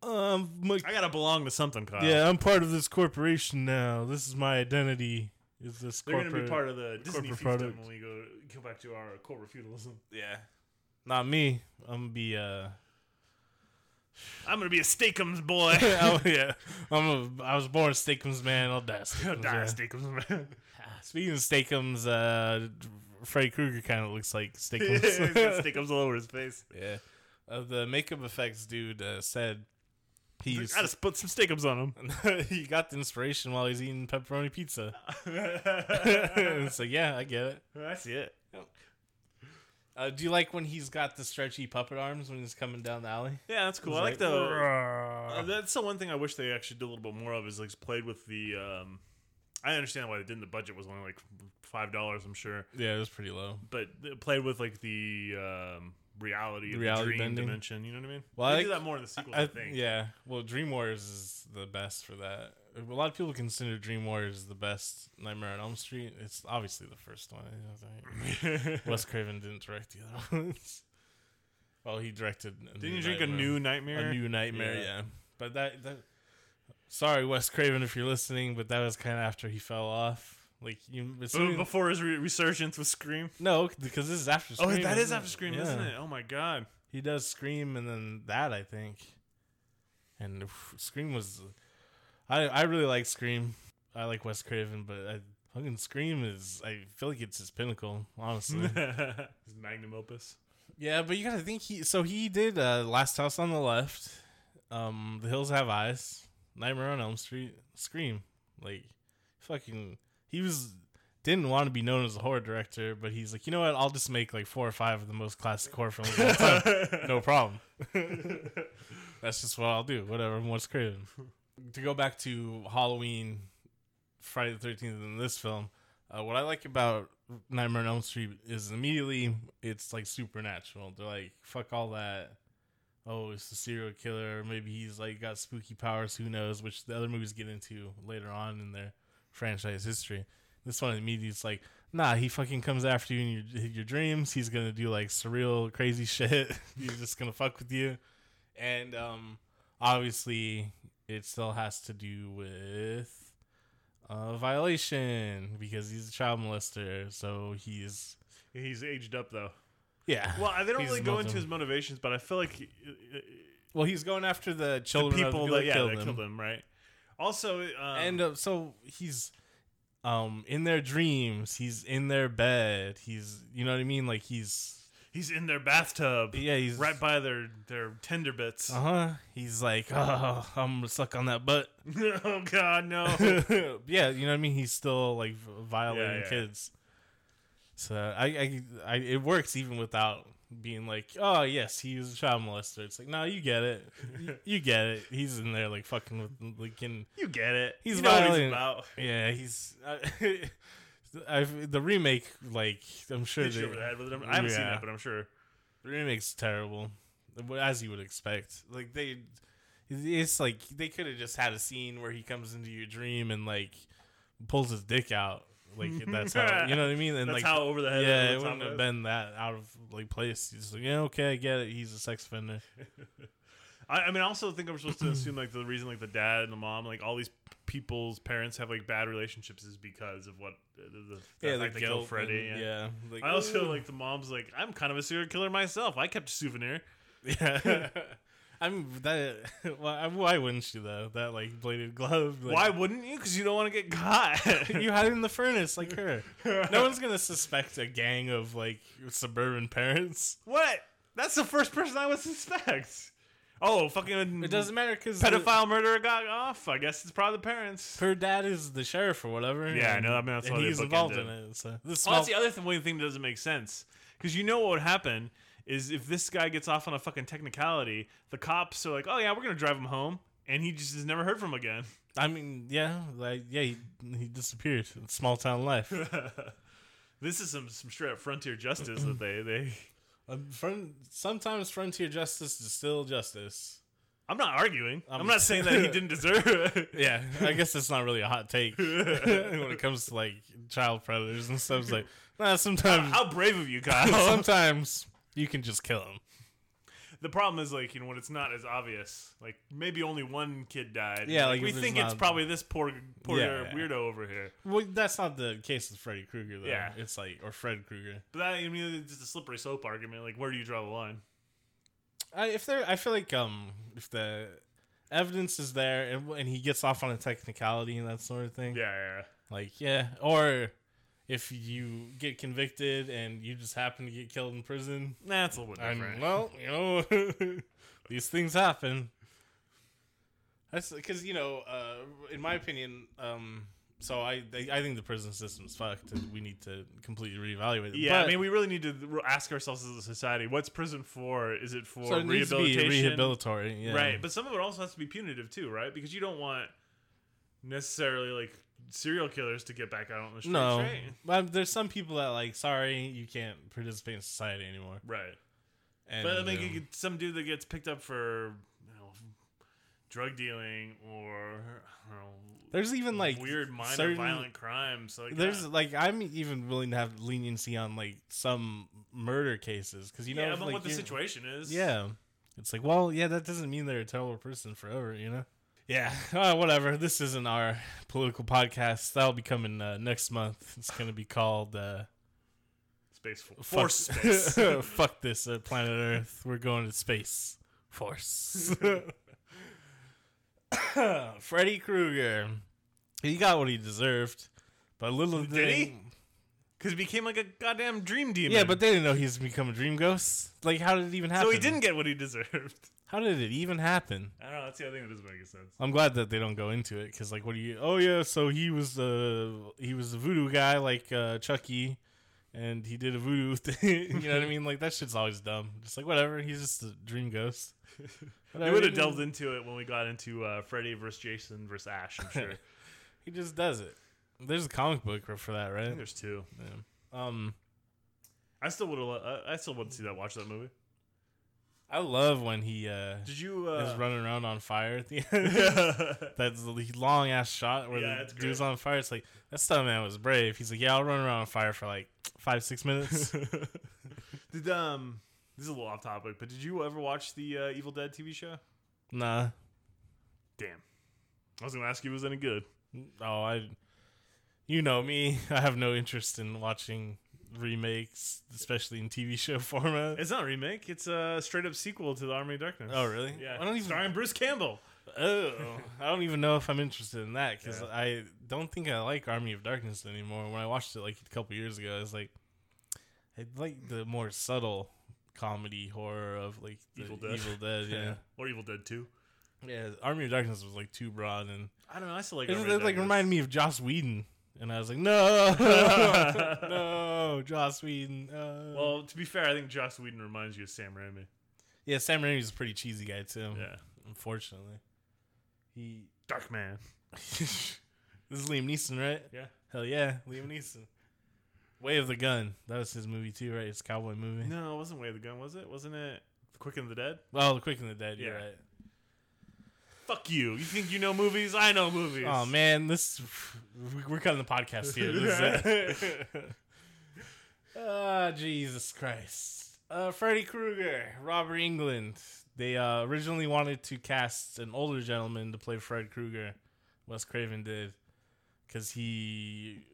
Um, my, I gotta belong to something, Kyle. yeah, I'm part of this corporation now. This is my identity. Is this They're gonna be part of the Disney corporate fiefdom when we go go back to our corporate feudalism. Yeah, not me. I'm gonna be uh. I'm gonna be a Steakums boy. [LAUGHS] oh yeah, I'm a. I was born a Steakums man. I'll die. [LAUGHS] Steakums Die man. Steakums man. [LAUGHS] Speaking of Steakums, uh, Freddy Krueger kind of looks like He's Steakums. Steakums all over his face. yeah. Uh, the makeup effects dude uh, said he used gotta put some Steakums on him. he got the inspiration while he's eating pepperoni pizza. so yeah, I get it. I see it. Uh, do you like when he's got the stretchy puppet arms when he's coming down the alley? Yeah, that's cool. He's I like the. Uh, that's the one thing I wish they actually did a little bit more of is like played with the. Um, I understand why they didn't. The budget was only like five dollars, I'm sure, yeah, it was pretty low. but they played with like the um, reality, The reality the dream bending? dimension. You know what I mean? Well, they I do that more in the sequels, I, I, think. yeah, well, Dream Warriors is the best for that. A lot of people consider Dream Warriors the best Nightmare on Elm Street. It's obviously the first one. [LAUGHS] Wes Craven didn't direct the other [LAUGHS] ones. Well, he directed. Didn't you drink Nightmare. a new nightmare? A new Nightmare, Yeah. yeah. But that, that. Sorry, Wes Craven, if you're listening, but that was kind of after he fell off. Like you, as B- soon- before his re- resurgence with Scream. no, because this is after. Oh, that is after Scream, isn't it? Oh my god. He does Scream and then that, I think. And Scream was, I I really like Scream. I like Wes Craven, but I, fucking Scream is. I feel like it's his pinnacle, honestly. [LAUGHS] his magnum opus. yeah, but you gotta think he. So he did uh, Last House on the Left, um, The Hills Have Eyes, Nightmare on Elm Street, Scream. Like, fucking, he was didn't want to be known as a horror director, but he's like, you know what? I'll just make like four or five of the most classic horror films of all time. [LAUGHS] no problem. That's just what I'll do. Whatever. I'm Wes Craven. [LAUGHS] to go back to Halloween, Friday the Thirteenth in this film, uh, what I like about Nightmare on Elm Street is immediately it's like supernatural. They're like, fuck all that. Oh, it's a serial killer. Maybe he's like got spooky powers. Who knows? Which the other movies get into later on in their franchise history. This one immediately it's like, nah, he fucking comes after you in your your dreams. He's gonna do like surreal, crazy [LAUGHS] shit. He's just gonna fuck with you, and um, obviously it still has to do with uh, violation because he's a child molester. So he's He's aged up though. yeah. Well, they don't really go into his motivations, but I feel like uh, Well, he's going after the the children people of that that yeah killed that him. killed him, right? Also, um, and uh, so he's um in their dreams. He's in their bed. He's you know what I mean. Like he's he's in their bathtub, yeah. He's right by their their tender bits. Uh huh. He's like, oh, I'm gonna suck on that butt. [LAUGHS] oh God, no! [LAUGHS] yeah, you know what I mean. He's still like violating Yeah, yeah. kids. So I, I, I, it works even without being like, oh yes, he was a child molester. It's like, no, you get it, you, [LAUGHS] you get it. He's in there like fucking with like in, you get it. He's you know what he's yeah, he's. I, I've, the remake, like I'm sure they, over the head with it. I haven't seen Yeah. that, but I'm sure. The remake's terrible, as you would expect. Like they, it's like they could have just had a scene where he comes into your dream and like pulls his dick out. like [LAUGHS] that's how you know what I mean. And That's like how over the head. yeah, it wouldn't have been that out of like place. He's like, yeah, okay, I get it. He's a sex offender. [LAUGHS] I, I mean, I also think I'm supposed to [CLEARS THROAT] assume like the reason like the dad and the mom, like all these people's parents have like bad relationships is because of what the, the, the yeah, fact the they killed guilt. Freddy. and- yeah. yeah, like, I also feel "Ooh." like the mom's like, I'm kind of a serial killer myself. I kept a souvenir. yeah. [LAUGHS] [LAUGHS] I'm that. [LAUGHS] Why, why wouldn't you though? That like bladed glove. Like, Why wouldn't you? Because you don't want to get caught. you hide in the furnace like her? No one's gonna suspect a gang of like suburban parents. what? That's the first person I would suspect. Oh, fucking It doesn't matter because pedophile murderer got off. I guess it's probably the parents. her dad is the sheriff or whatever. Yeah, I know, I mean, that's and he's involved in it. So this Well, small, that's the other thing, thing that doesn't make sense. Because you know what would happen is if this guy gets off on a fucking technicality, the cops are like, "Oh yeah, we're gonna drive him home," and he just is never heard from again. I mean, yeah, like yeah, he, he disappeared. Small town life. [LAUGHS] this is some some straight up frontier justice that they they. Uh, Front, sometimes frontier justice is still justice. I'm not arguing. I'm, I'm- not saying that he [LAUGHS] didn't deserve it. Yeah, I guess it's not really a hot take [LAUGHS] when it comes to like child predators and stuff. It's like, nah, sometimes, How brave of you, Kyle. [LAUGHS] sometimes you can just kill him. The problem is like you know when it's not as obvious. Like maybe only one kid died. Yeah, like, we think it's not- probably this poor poor Yeah, yeah. weirdo over here. Well, that's not the case with Freddy Krueger though. Yeah. it's like or Fred Krueger. But that, I mean, it's just a slippery slope argument. Like, where do you draw the line? I, if there, I feel like um, if the evidence is there and, and he gets off on a technicality and that sort of thing, Yeah, yeah. like yeah, or if you get convicted and you just happen to get killed in prison, that's a little bit and different. well, you know, [LAUGHS] these things happen. That's because you know, uh, in my opinion, um, so I I think the prison system's fucked, and we need to completely reevaluate it. Yeah, I mean, we really need to ask ourselves as a society: What's prison for? Is it for so it needs to be rehabilitation? rehabilitatory, yeah. Right, but some of it also has to be punitive too, right? Because you don't want necessarily like serial killers to get back out on the streets, No, right? but there's some people that like, sorry, you can't participate in society anymore. Right. And, But I mean, you get some dude that gets picked up for you know drug dealing or I don't know, there's even like weird minor certain- violent crimes. Like There's that. like I'm even willing to have leniency on like some murder cases because you know yeah, if, like, what the situation is. Yeah, it's like well, yeah, that doesn't mean they're a terrible person forever, you know. Yeah, uh, whatever. This isn't our political podcast. That'll be coming uh, next month. It's gonna be called uh, space for- Fuck- force [LAUGHS] space. Fuck this uh, planet Earth. We're going to space. Force. [LAUGHS] Freddy Krueger. He got what he deserved. But little Did he? Because he became like a goddamn dream demon. Yeah, but they didn't know he was become a dream ghost. Like, how did it even happen? so he didn't get what he deserved. How did it even happen? I don't know. That's the other thing that doesn't make sense. I'm glad that they don't go into it because, like, what do you? Oh yeah, so he was the he was the voodoo guy, like uh, Chucky, and he did a voodoo [LAUGHS] thing. you know what I mean? Like that shit's always dumb. Just like whatever. He's just a dream ghost. [LAUGHS] We Whatever, would have delved into it when we got into uh, Freddy versus Jason versus Ash. I'm sure. [LAUGHS] He just does it. There's a comic book for that, I right? think there's two. Yeah. Um, I still would have. I still want to see that. Watch that movie. I love when he uh, Did you? is Uh, running around on fire at the [LAUGHS] end. [LAUGHS] That's the long ass shot where Yeah, the dude's on fire. It's like that stuff man was brave. He's like, yeah, I'll run around on fire for like five six minutes. [LAUGHS] did um? This is a little off topic, but did you ever watch the uh, Evil Dead TV show? nah. Damn. I was gonna ask you, was any good? Oh, I. You know me. I have no interest in watching remakes, especially in TV show [LAUGHS] format. It's not a remake. It's a straight up sequel to the Army of Darkness. Oh, really? Yeah. I don't even. Starring Bruce Campbell. Oh, I don't even know if I'm interested in that because Yeah. I don't think I like Army of Darkness anymore. When I watched it like a couple years ago, I was like, I like the more subtle comedy horror of like the Evil Dead. Evil Dead, [LAUGHS] yeah. or Evil Dead Two. yeah. Army of Darkness was like too broad and I don't know. I still like. it, Army it, of like Darkness. reminded me of Joss Whedon, and I was like, no, [LAUGHS] no, Joss Whedon. Uh. Well, to be fair, I think Joss Whedon reminds you of Sam Raimi. yeah, Sam Raimi's a pretty cheesy guy too. Yeah. unfortunately, he. Dark Man. [LAUGHS] this is Liam Neeson, right? Yeah. Hell yeah, Liam Neeson. Way of the Gun. That was his movie too, right? It's cowboy movie. No, it wasn't Way of the Gun, was it? Wasn't it Quick and the Dead? Well, The Quick and the Dead. You're Yeah. right. Fuck you. You think you know movies? I know movies. Oh man, this we're cutting the podcast here. This is it. [LAUGHS] Ah, Jesus Christ. Uh, Freddy Krueger, Robert Englund. They uh, originally wanted to cast an older gentleman to play Fred Krueger. Wes Craven did, because he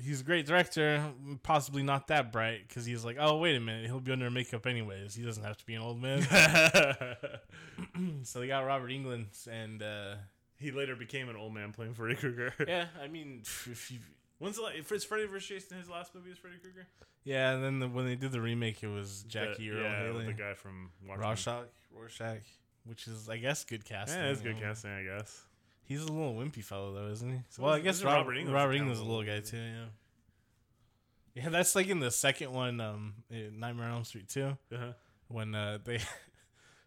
he's a great director, possibly not that bright. Because he's like, oh wait a minute, he'll be under makeup anyways. He doesn't have to be an old man. [LAUGHS] [LAUGHS] so they got Robert Englund, and uh, he later became an old man playing Freddy Krueger. [LAUGHS] yeah, I mean, if you When's the la- is Freddy vs. Jason his last movie? Is Freddy Krueger? Yeah, and then the, when they did the remake, it was Jackie The- Earle yeah, Haley, the guy from Watchmen. Rorschach, Rorschach, which is I guess good casting. Yeah, that's good Um, casting, I guess. He's a little wimpy fellow though, isn't he? So well, I guess Robert, Robert Englund's Robert Englund's a little guy too. Yeah. Yeah, that's like in the second one, um, Nightmare on Elm Street too, Uh-huh. when uh they. [LAUGHS]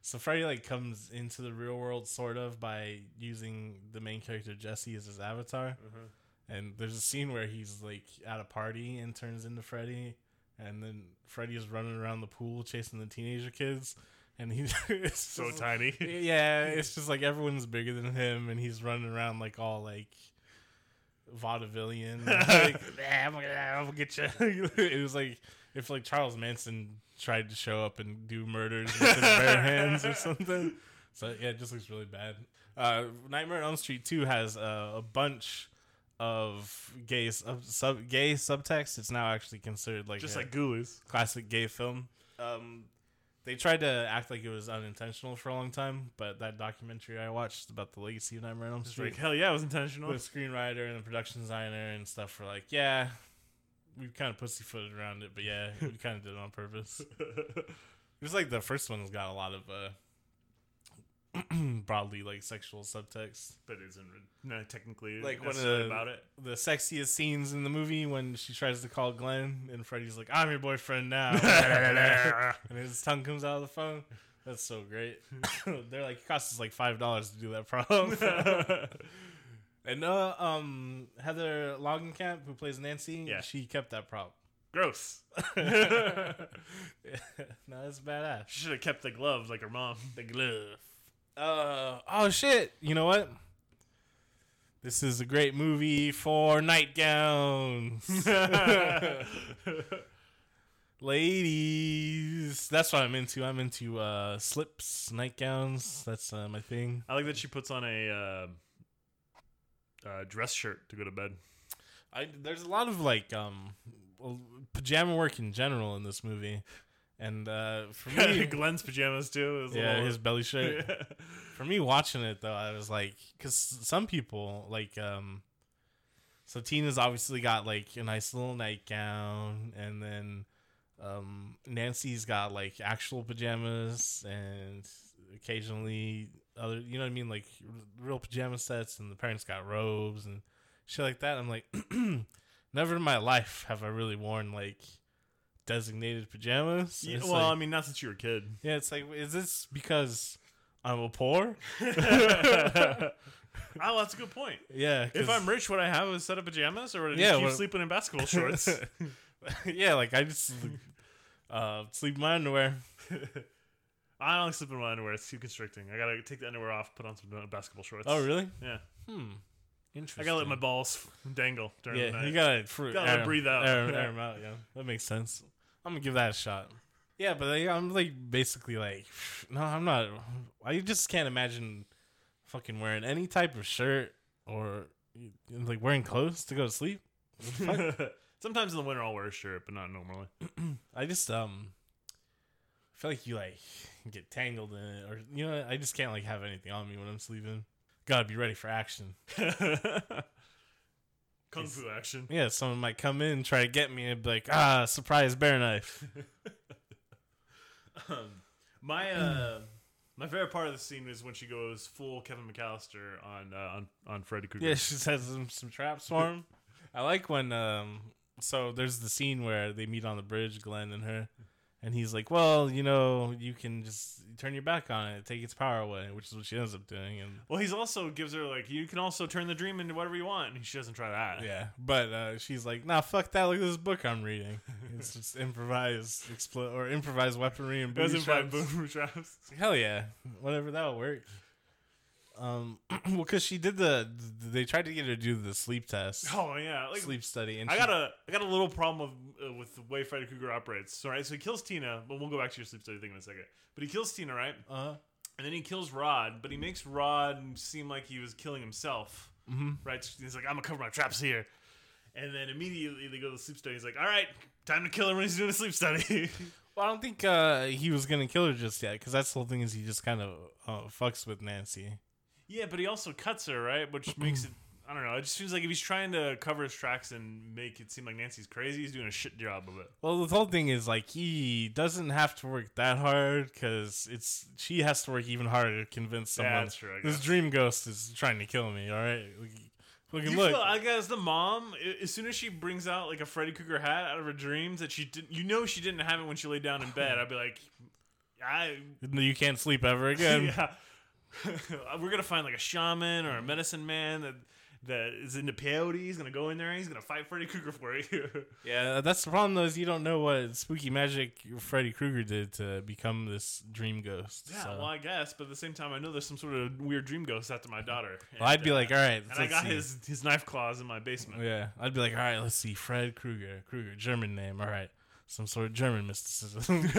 So Freddy like comes into the real world sort of by using the main character Jesse as his avatar. Uh-huh. And there's a scene where he's like at a party and turns into Freddy, and then Freddy is running around the pool chasing the teenager kids, and he's [LAUGHS] So just- tiny. [LAUGHS] Yeah, it's just like everyone's bigger than him, and he's running around like all like vaudevillian. [LAUGHS] like, "Ah, I'm gonna, I'm gonna get you. it was like if like Charles Manson tried to show up and do murders with his bare hands or something. So yeah, it just looks really bad. Uh, Nightmare on Elm Street Two has uh, a bunch of gay sub, sub gay subtext. It's now actually considered like Just like Ghoulies. classic gay film. Um, they tried to act like it was unintentional for a long time, but that documentary I watched about the legacy of Nightmare on Elm Street, like, hell yeah, it was intentional. with screenwriter and the production designer and stuff were like, yeah, we kind of pussyfooted around it, but yeah, we [LAUGHS] kind of did it on purpose. It was like the first one's got a lot of uh, [CLEARS THROAT] broadly like sexual subtext. but it isn't no, technically Like one of the- about it. The sexiest scenes in the movie when she tries to call Glen and Freddy's like, "I'm your boyfriend now," [LAUGHS] and his tongue comes out of the phone. That's so great. [COUGHS] They're like, it costs us like five dollars to do that prop. [LAUGHS] and uh, um, Heather Langenkamp, who plays Nancy, Yeah. she kept that prop. Gross. [LAUGHS] no, that's badass. She should have kept the gloves like her mom. The glove. Uh oh shit! You know what? This is a great movie for nightgowns. [LAUGHS] Ladies, that's what I'm into. I'm into uh, slips, nightgowns. That's uh, my thing. I like that she puts on a uh, uh, dress shirt to go to bed. I there's a lot of like um well, pajama work in general in this movie, and uh, for me, [LAUGHS] Glen's pajamas too. Was yeah, little- his belly [LAUGHS] shirt. For me, watching it though, I was like, because some people like um, so Tina's obviously got like a nice little nightgown, and then um, Nancy's got like actual pajamas, and occasionally other, you know what I mean, like r- real pajama sets, and the parents got robes and shit like that. I'm like, [CLEARS THROAT] never in my life have I really worn like designated pajamas. Yeah, well, like- I mean, not since you were a kid. yeah, it's like, is this because I'm a poor? [LAUGHS] [LAUGHS] Oh, that's a good point. Yeah. If I'm rich, would I have a set of pajamas, or would I Yeah, keep what- sleeping in basketball shorts? [LAUGHS] yeah, like I just uh, sleep in my underwear. I don't sleep in my underwear. It's too constricting. I gotta take the underwear off, put on some basketball shorts. Oh, really? Yeah. Hmm. Interesting. I gotta let my balls dangle during the Yeah, night. you gotta, fr- Gotta air breathe out. Air, air out. Yeah, that makes sense. I'm gonna give that a shot. Yeah, but like, I'm like basically like, [SIGHS] no, I'm not. I just can't imagine fucking wearing any type of shirt or like wearing clothes to go to sleep. [LAUGHS] Sometimes in the winter I'll wear a shirt, but not normally. [CLEARS THROAT] I just um feel like you like get tangled in it, or you know, I just can't like have anything on me when I'm sleeping. Gotta be ready for action. [LAUGHS] Kung fu action. [LAUGHS] Yeah, someone might come in and try to get me and be like, ah, surprise bear knife. [LAUGHS] Um, my uh, [CLEARS THROAT] my favorite part of the scene is when she goes full Kevin McAllister on uh, on on Freddy Krueger. yeah, she has some, some traps for him. [LAUGHS] I like when um so there's the scene where they meet on the bridge, Glen and her, and he's like, Well, you know, you can just turn your back on it, take its power away, which is what she ends up doing and Well, he's also gives her like you can also turn the dream into whatever you want, and she doesn't try that. Yeah, but uh, she's like, "Nah, fuck that! Look at this book I'm reading. [LAUGHS] It's just improvised explo- or improvised weaponry and booby traps." boom traps. Hell yeah, whatever that'll work. Um, [CLEARS THROAT] well, because she did the, they tried to get her to do the sleep test, Oh yeah, like sleep study, and I she- got a I got a little problem with uh, with the way Freddy Krueger operates. So right, so he kills Tina, but we'll go back to your sleep study thing in a second. But he kills Tina, right? Uh, And then he kills Rod, but he makes Rod seem like he was killing himself. mm-hmm. Right? So he's like, I'm gonna cover my traps here. And then immediately they go to the sleep study. He's like, All right, time to kill her when he's doing a sleep study. [LAUGHS] Well, I don't think uh, he was gonna kill her just yet, because that's the whole thing is he just kind of uh, fucks with Nancy. Yeah, but he also cuts her, right? Which makes it. I don't know. It just seems like if he's trying to cover his tracks and make it seem like Nancy's crazy, he's doing a shit job of it. Well, the whole thing is like he doesn't have to work that hard because it's she has to work even harder to convince Yeah, someone. that's true, This dream ghost is trying to kill me. All right, look, look, You look. feel, I guess the mom, as soon as she brings out like a Freddy Krueger hat out of her dreams that she didn't, you know, she didn't have it when she laid down in bed. I'd be like, I, [LAUGHS] you can't sleep ever again. [LAUGHS] yeah, [LAUGHS] we're gonna find like a shaman or a medicine man that that is into peyote. He's gonna go in there and he's gonna fight Freddy Krueger for you. [LAUGHS] Yeah, that's the problem though. Is you don't know what spooky magic Freddy Krueger did to become this dream ghost. yeah, so. well, I guess, but at the same time, I know there's some sort of weird dream ghost after my daughter. Well, I'd be uh, like, all right, and I got see. his his knife claws in my basement. Yeah, I'd be like, all right, let's see, Fred Krueger, Krueger, German name. All right, some sort of German mysticism,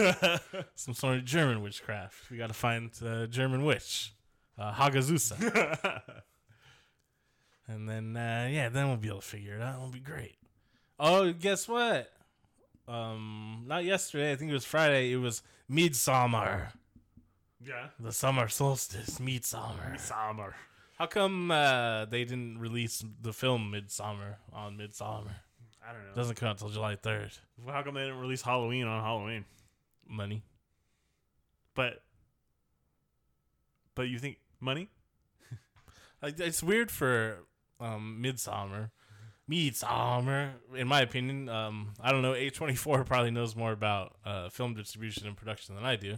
[LAUGHS] some sort of German witchcraft. We got to find a German witch, uh, Hagazussa, [LAUGHS] and then uh, yeah, then we'll be able to figure it out. It'll be great. Oh, guess what? Um, not yesterday. I think it was Friday. It was Midsummer, yeah, the summer solstice. Midsummer. summer. How come uh, they didn't release the film Midsummer on Midsummer? I don't know. It Doesn't come out until July third. Well, How come they didn't release Halloween on Halloween? Money. But but you think money? [LAUGHS] It's weird for um, Midsummer. Midsummer, in my opinion. Um, I don't know. A24 [LAUGHS] probably knows more about uh, film distribution and production than I do,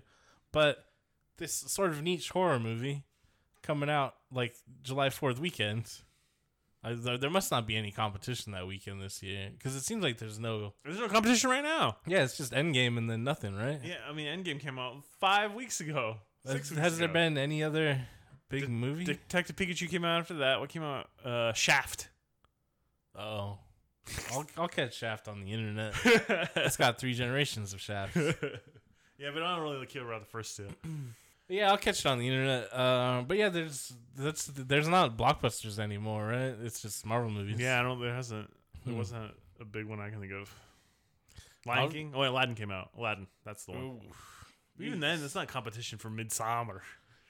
but this sort of niche horror movie coming out like July Fourth weekend. I, there, there must not be any competition that weekend this year because it seems like there's no. There's no competition right now. Yeah, it's just Endgame and then nothing, right? Yeah, I mean Endgame came out five weeks ago. Six Has, weeks has there been any other big De- movie? Detective Pikachu came out after that. What came out? Uh, Shaft. oh, [LAUGHS] I'll I'll catch Shaft on the internet. [LAUGHS] It's got three generations of Shaft. [LAUGHS] yeah, but I don't really care about the first two. [CLEARS THROAT] yeah, I'll catch it on the internet. Uh, but yeah, there's that's there's not blockbusters anymore, right? It's just Marvel movies. Yeah, I don't. There hasn't. There Hmm. wasn't a big one I can think of. Lion I'll- King. Oh, wait, Aladdin came out. Aladdin. That's the one. Even then, it's not competition for Midsummer.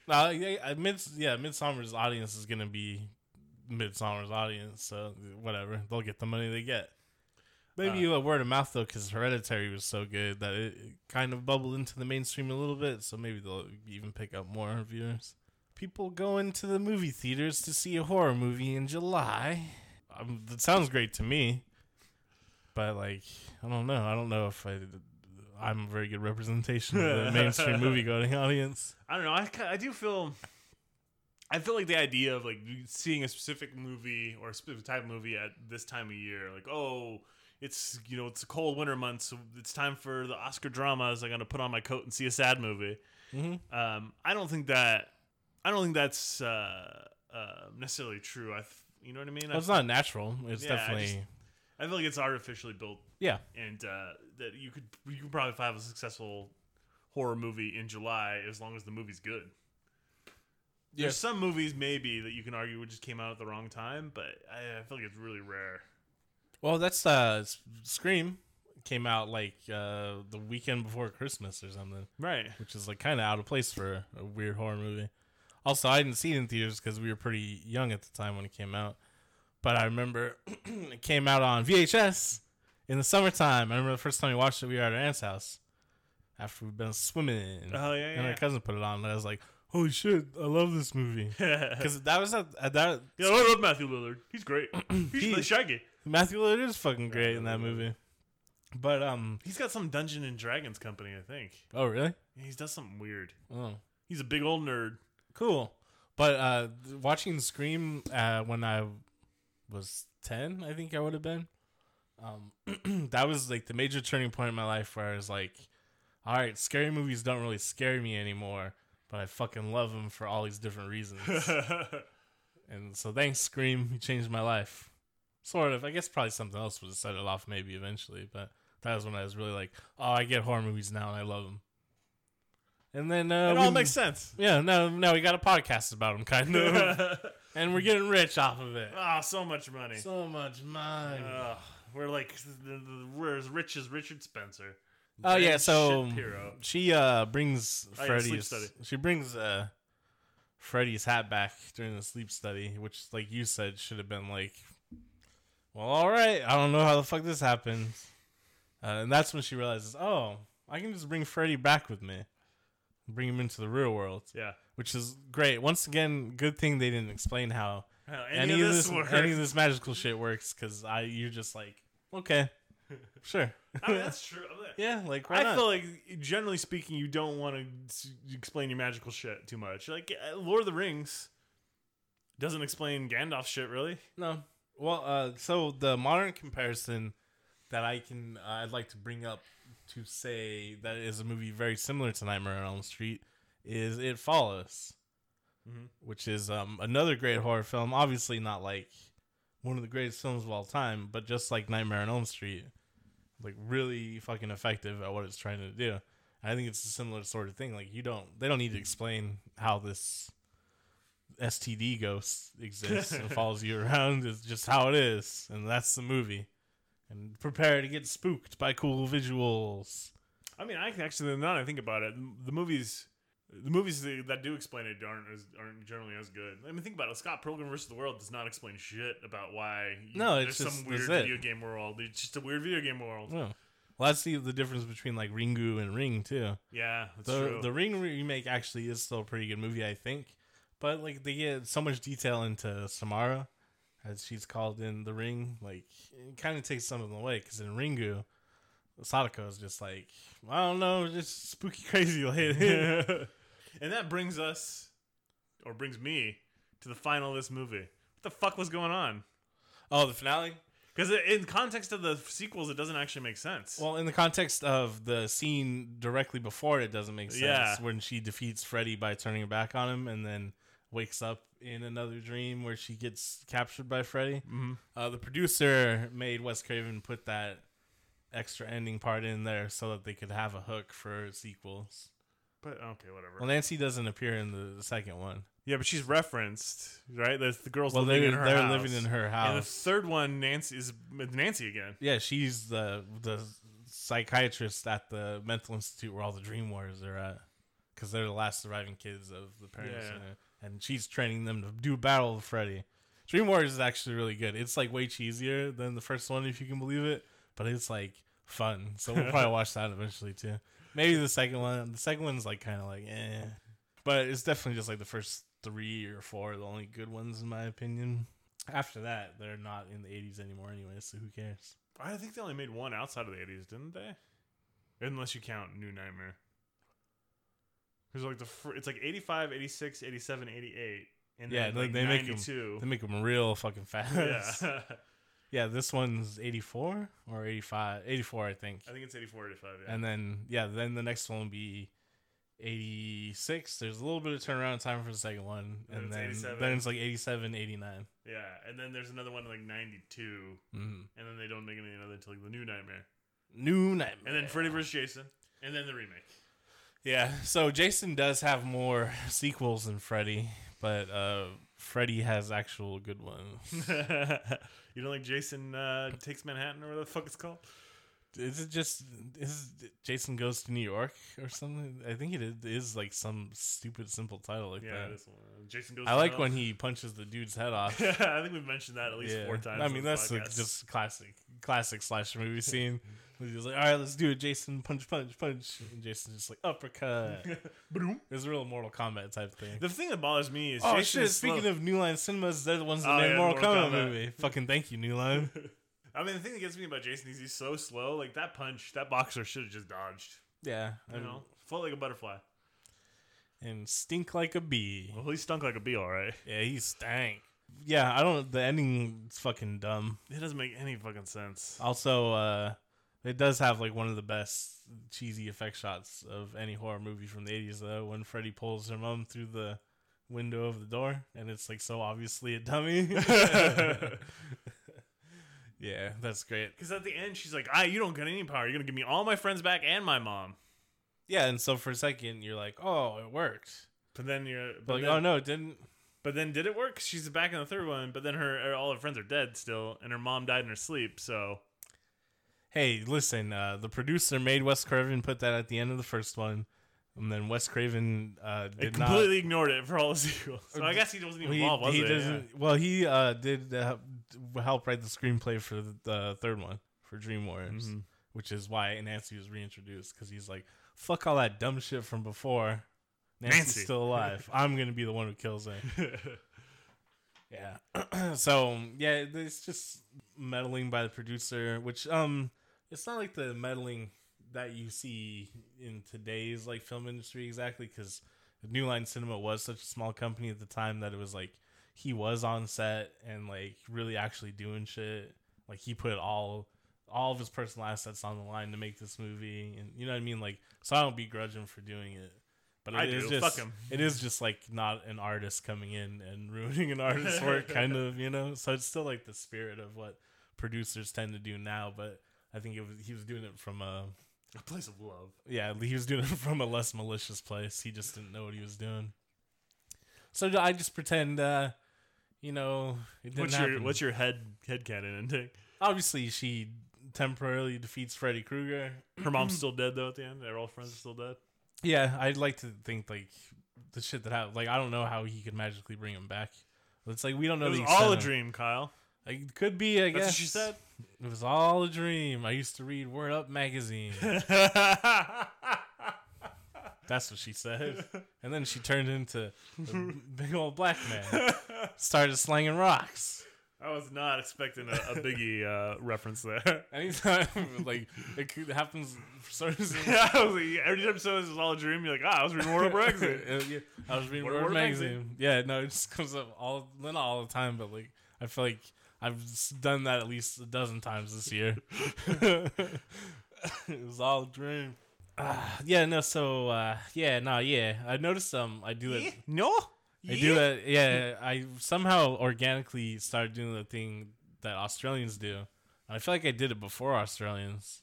Uh, yeah, uh, mid yeah, Midsummer's audience is gonna be Midsummer's audience, so whatever. They'll get the money they get. Maybe a word of mouth though, because Hereditary was so good that it, it kind of bubbled into the mainstream a little bit. So maybe they'll even pick up more viewers. People go into the movie theaters to see a horror movie in July. Um, that sounds great to me, but like I don't know. I don't know if I. I'm a very good representation of the mainstream [LAUGHS] movie going audience. I don't know. I, I do feel. I feel like the idea of like seeing a specific movie or a specific type of movie at this time of year, like oh, it's you know it's a cold winter month, so it's time for the Oscar dramas. I'm gonna put on my coat and see a sad movie. Mm-hmm. Um, I don't think that. I don't think that's uh, uh, necessarily true. I, th- you know what I mean? I, Well, it's not natural. It's Yeah, I definitely I feel like it's artificially built, yeah. and uh, that you could you could probably have a successful horror movie in July as long as the movie's good. There's some movies maybe that you can argue just came out at the wrong time, but I, I feel like it's really rare. Well, that's uh, Scream came out like uh, the weekend before Christmas or something, Right. which is like kind of out of place for a weird horror movie. Also, I didn't see it in theaters because we were pretty young at the time when it came out. But I remember [CLEARS THROAT] it came out on VHS in the summertime. I remember the first time we watched it, we were at our aunt's house after we'd been swimming. Oh yeah, And yeah. our cousin put it on, and I was like, "Holy shit, I love this movie!" [LAUGHS] Because that was at, at that I love Matthew Lillard. He's great. [CLEARS THROAT] He's He- really Shaggy. Matthew Lillard is fucking great in that Lillard. movie. But um, He's got some Dungeon and Dragons company, I think. oh really? Yeah, He's does something weird. Oh, He's a big old nerd. cool. But uh, watching Scream uh, when I was ten, I think I would have been. Um, [CLEARS THROAT] that was like the major turning point in my life where I was like, "All right, scary movies don't really scare me anymore." but I fucking love them for all these different reasons. [LAUGHS] and so thanks, Scream. You changed my life. Sort of. I guess probably something else would have set it off maybe eventually, but that was when I was really like, oh, I get horror movies now and I love them. And then uh, it we- all makes sense. yeah, no, no, we got a podcast about them, kind of, [LAUGHS] and we're getting rich off of it. Ah, so much money. So much money. Ugh, we're like the, the, we're as rich as Richard Spencer. Oh yeah, so Shapiro. she uh brings Oh, yeah, sleep Freddy's study. she brings uh Freddy's hat back during the sleep study, which like you said should have been like well all right, I don't know how the fuck this happened. Uh, and that's when she realizes, "Oh, I can just bring Freddy back with me. Bring him into the real world." Yeah. Which is great. Once again, good thing they didn't explain how Hell, any, of this, any of this magical shit works cuz I you're just like, "Okay. [LAUGHS] Sure." I mean, that's true. [LAUGHS] yeah, like I not? feel like, generally speaking, you don't want to explain your magical shit too much. Like uh, Lord of the Rings doesn't explain Gandalf shit really. No. Well, uh, so the modern comparison that I can uh, I'd like to bring up to say that is a movie very similar to Nightmare on Elm Street is It Follows, Mhm. which is um, another great horror film. Obviously, not like one of the greatest films of all time, but just like Nightmare on Elm Street, like really fucking effective at what it's trying to do. I think it's a similar sort of thing. Like you don't, they don't need to explain how this STD ghost exists [LAUGHS] and follows you around. It's just how it is, and that's the movie. And prepare to get spooked by cool visuals. I mean, I can actually now that I think about it, the movies, the movies that do explain it aren't as, aren't generally as good. I mean, think about it. Scott Pilgrim versus the World does not explain shit about why. you- No, it's there's just- some weird video game world. It's just a weird video game world. Yeah. Well, that's the the difference between like Ringu and Ring too. Yeah, that's the true. the Ring remake actually is still a pretty good movie, I think. But like they get so much detail into Samara, as she's called in the Ring. Like it kind of takes some of them away because in Ringu, Sadako is just like I don't know, just spooky [LAUGHS] crazy lady. [LAUGHS] and that brings us, or brings me, to the final of this movie. What the fuck was going on? oh, the finale. Because in context of the sequels, it doesn't actually make sense. Well, in the context of the scene directly before, it doesn't make sense Yeah. when she defeats Freddy by turning her back on him, and then wakes up in another dream where she gets captured by Freddy. Mhm. Uh, the producer made Wes Craven put that extra ending part in there so that they could have a hook for sequels. but okay, whatever. Well, Nancy doesn't appear in the, the second one. yeah, but she's referenced, right? There's the girls Well, living they're, in her they're house. living in her And the third one, Nancy is Nancy again. yeah, she's the the psychiatrist at the mental institute where all the dream warriors are at, because they're the last surviving kids of the parents, Yeah. And she's training them to do battle with Freddy. Dream Warriors is actually really good. It's like way cheesier than the first one, if you can believe it, but it's like fun. So we'll [LAUGHS] probably watch that eventually too. Maybe the second one. The second one's like kind of like eh, but it's definitely just like the first three or four are the only good ones in my opinion. After that, they're not in the 80s anymore anyway, so who cares? I think they only made one outside of the 80s, didn't they? Unless you count New Nightmare. Because like the fir- it's like 85, 86, 87, 88. And Yeah, then, like they make 'em- 92. They make them real fucking [LAUGHS] fast. yeah. [LAUGHS] Yeah, this one's 84 or 85. 84, I think. I think it's 84, 85. Yeah. And then, yeah, then the next one will be 86. There's a little bit of turnaround time for the second one. Then And it's then, then it's like 87, 89. yeah. And then there's another one like 92. Mm-hmm. And then they don't make any other until like the New Nightmare. New Nightmare. And then Freddy vs. Jason. And then the remake. Yeah, so Jason does have more [LAUGHS] sequels than Freddy, but uh, Freddy has actual good ones. [LAUGHS] you don't like Jason uh, Takes Manhattan or whatever the fuck it's called? Is it just is Jason goes to New York or something? I think it is, like some stupid simple title like Yeah, that. this one. Jason goes I like when he punches the dude's head off. [LAUGHS] I think we've mentioned that at least Yeah. four times. I mean, that's like just classic, classic slasher movie scene. [LAUGHS] He's like, all right, let's do it, Jason. Punch, punch, punch. And Jason's just like uppercut. [LAUGHS] Boom. It's a real Mortal Kombat type thing. The thing that bothers me is Oh Jason shit! is slow. Speaking of New Line Cinemas, they're the ones that Oh, made yeah, Mortal, Mortal Kombat, Kombat. movie. Fucking thank you, New Line. I mean, the thing that gets me about Jason is he's so slow. Like that punch, that boxer should have just dodged. yeah, You and, know, float like a butterfly. and stink like a bee. Well, he stunk like a bee, all right. Yeah, he stank. Yeah, I don't. The ending's fucking dumb. It doesn't make any fucking sense. Also, uh, It does have like one of the best cheesy effect shots of any horror movie from the 80s though when Freddy pulls her mom through the window of the door and it's like so obviously a dummy. [LAUGHS] [LAUGHS] yeah, that's great. Because at the end, she's like, "Ah, you don't get any power. You're gonna give me all my friends back and my mom." Yeah, and so for a second you're like, "Oh, it worked." But then you're, but But like, then, "Oh no, it didn't." But then did it work? She's back in the third one, but then her all her friends are dead still, and her mom died in her sleep. So Hey, listen, uh, the producer made Wes Craven put that at the end of the first one, and then Wes Craven uh, it did completely ignored it for all the sequels. So I guess he wasn't even He, involved, was he it? doesn't. Well, he uh, did uh, help write the screenplay for the, third one for Dream Warriors, Mhm. which is why Nancy was reintroduced because he's like, "Fuck all that dumb shit from before." Nancy's Nancy. still alive. [LAUGHS] I'm gonna be the one who kills her. [LAUGHS] Yeah. Yeah. [CLEARS THROAT] so yeah, it's just meddling by the producer, which um, it's not like the meddling that you see in today's like film industry exactly, because New Line Cinema was such a small company at the time that it was like he was on set and like really actually doing shit. Like he put all all of his personal assets on the line to make this movie, and you know what I mean. Like, so I don't begrudge him for doing it. But I it is do. just Fuck him. it is just like not an artist coming in and [LAUGHS] ruining an artist's work, kind of, you know. So it's still like the spirit of what producers tend to do now, but I think it was he was doing it from a A place of love. yeah he was doing it from a less malicious place. He just didn't know what he was doing. So I just pretend, uh, you know, it didn't What's happen. your what's your head head canon intake? Obviously, she temporarily defeats Freddy Krueger. Her mom's [CLEARS THROAT] still dead though. At the end, their all friends are still dead. Yeah, I'd like to think like the shit that happened. Like I don't know how he could magically bring him back. It's like we don't know. It was the all a of- dream, Kyle. It could be. I That's guess what she said. It was all a dream. I used to read Word Up magazine. [LAUGHS] That's what she said. [LAUGHS] And then she turned into a [LAUGHS] big old black man. Started slanging rocks. I was not expecting a, a Biggie uh, reference there. [LAUGHS] Anytime, like it could, happens for some reason. I was like, every time someone says all a dream, you're like, ah, I was reading World of Brexit. Yeah, I was reading Word, Up magazine. magazine. Yeah, no, it just comes up all not all the time, but like I feel like I've done that at least a dozen times this year. it was all a dream. Uh, yeah, no, so uh, yeah, no, yeah. I noticed um I do it No, I do that yeah, I somehow organically started doing the thing that Australians do. I feel like I did it before Australians.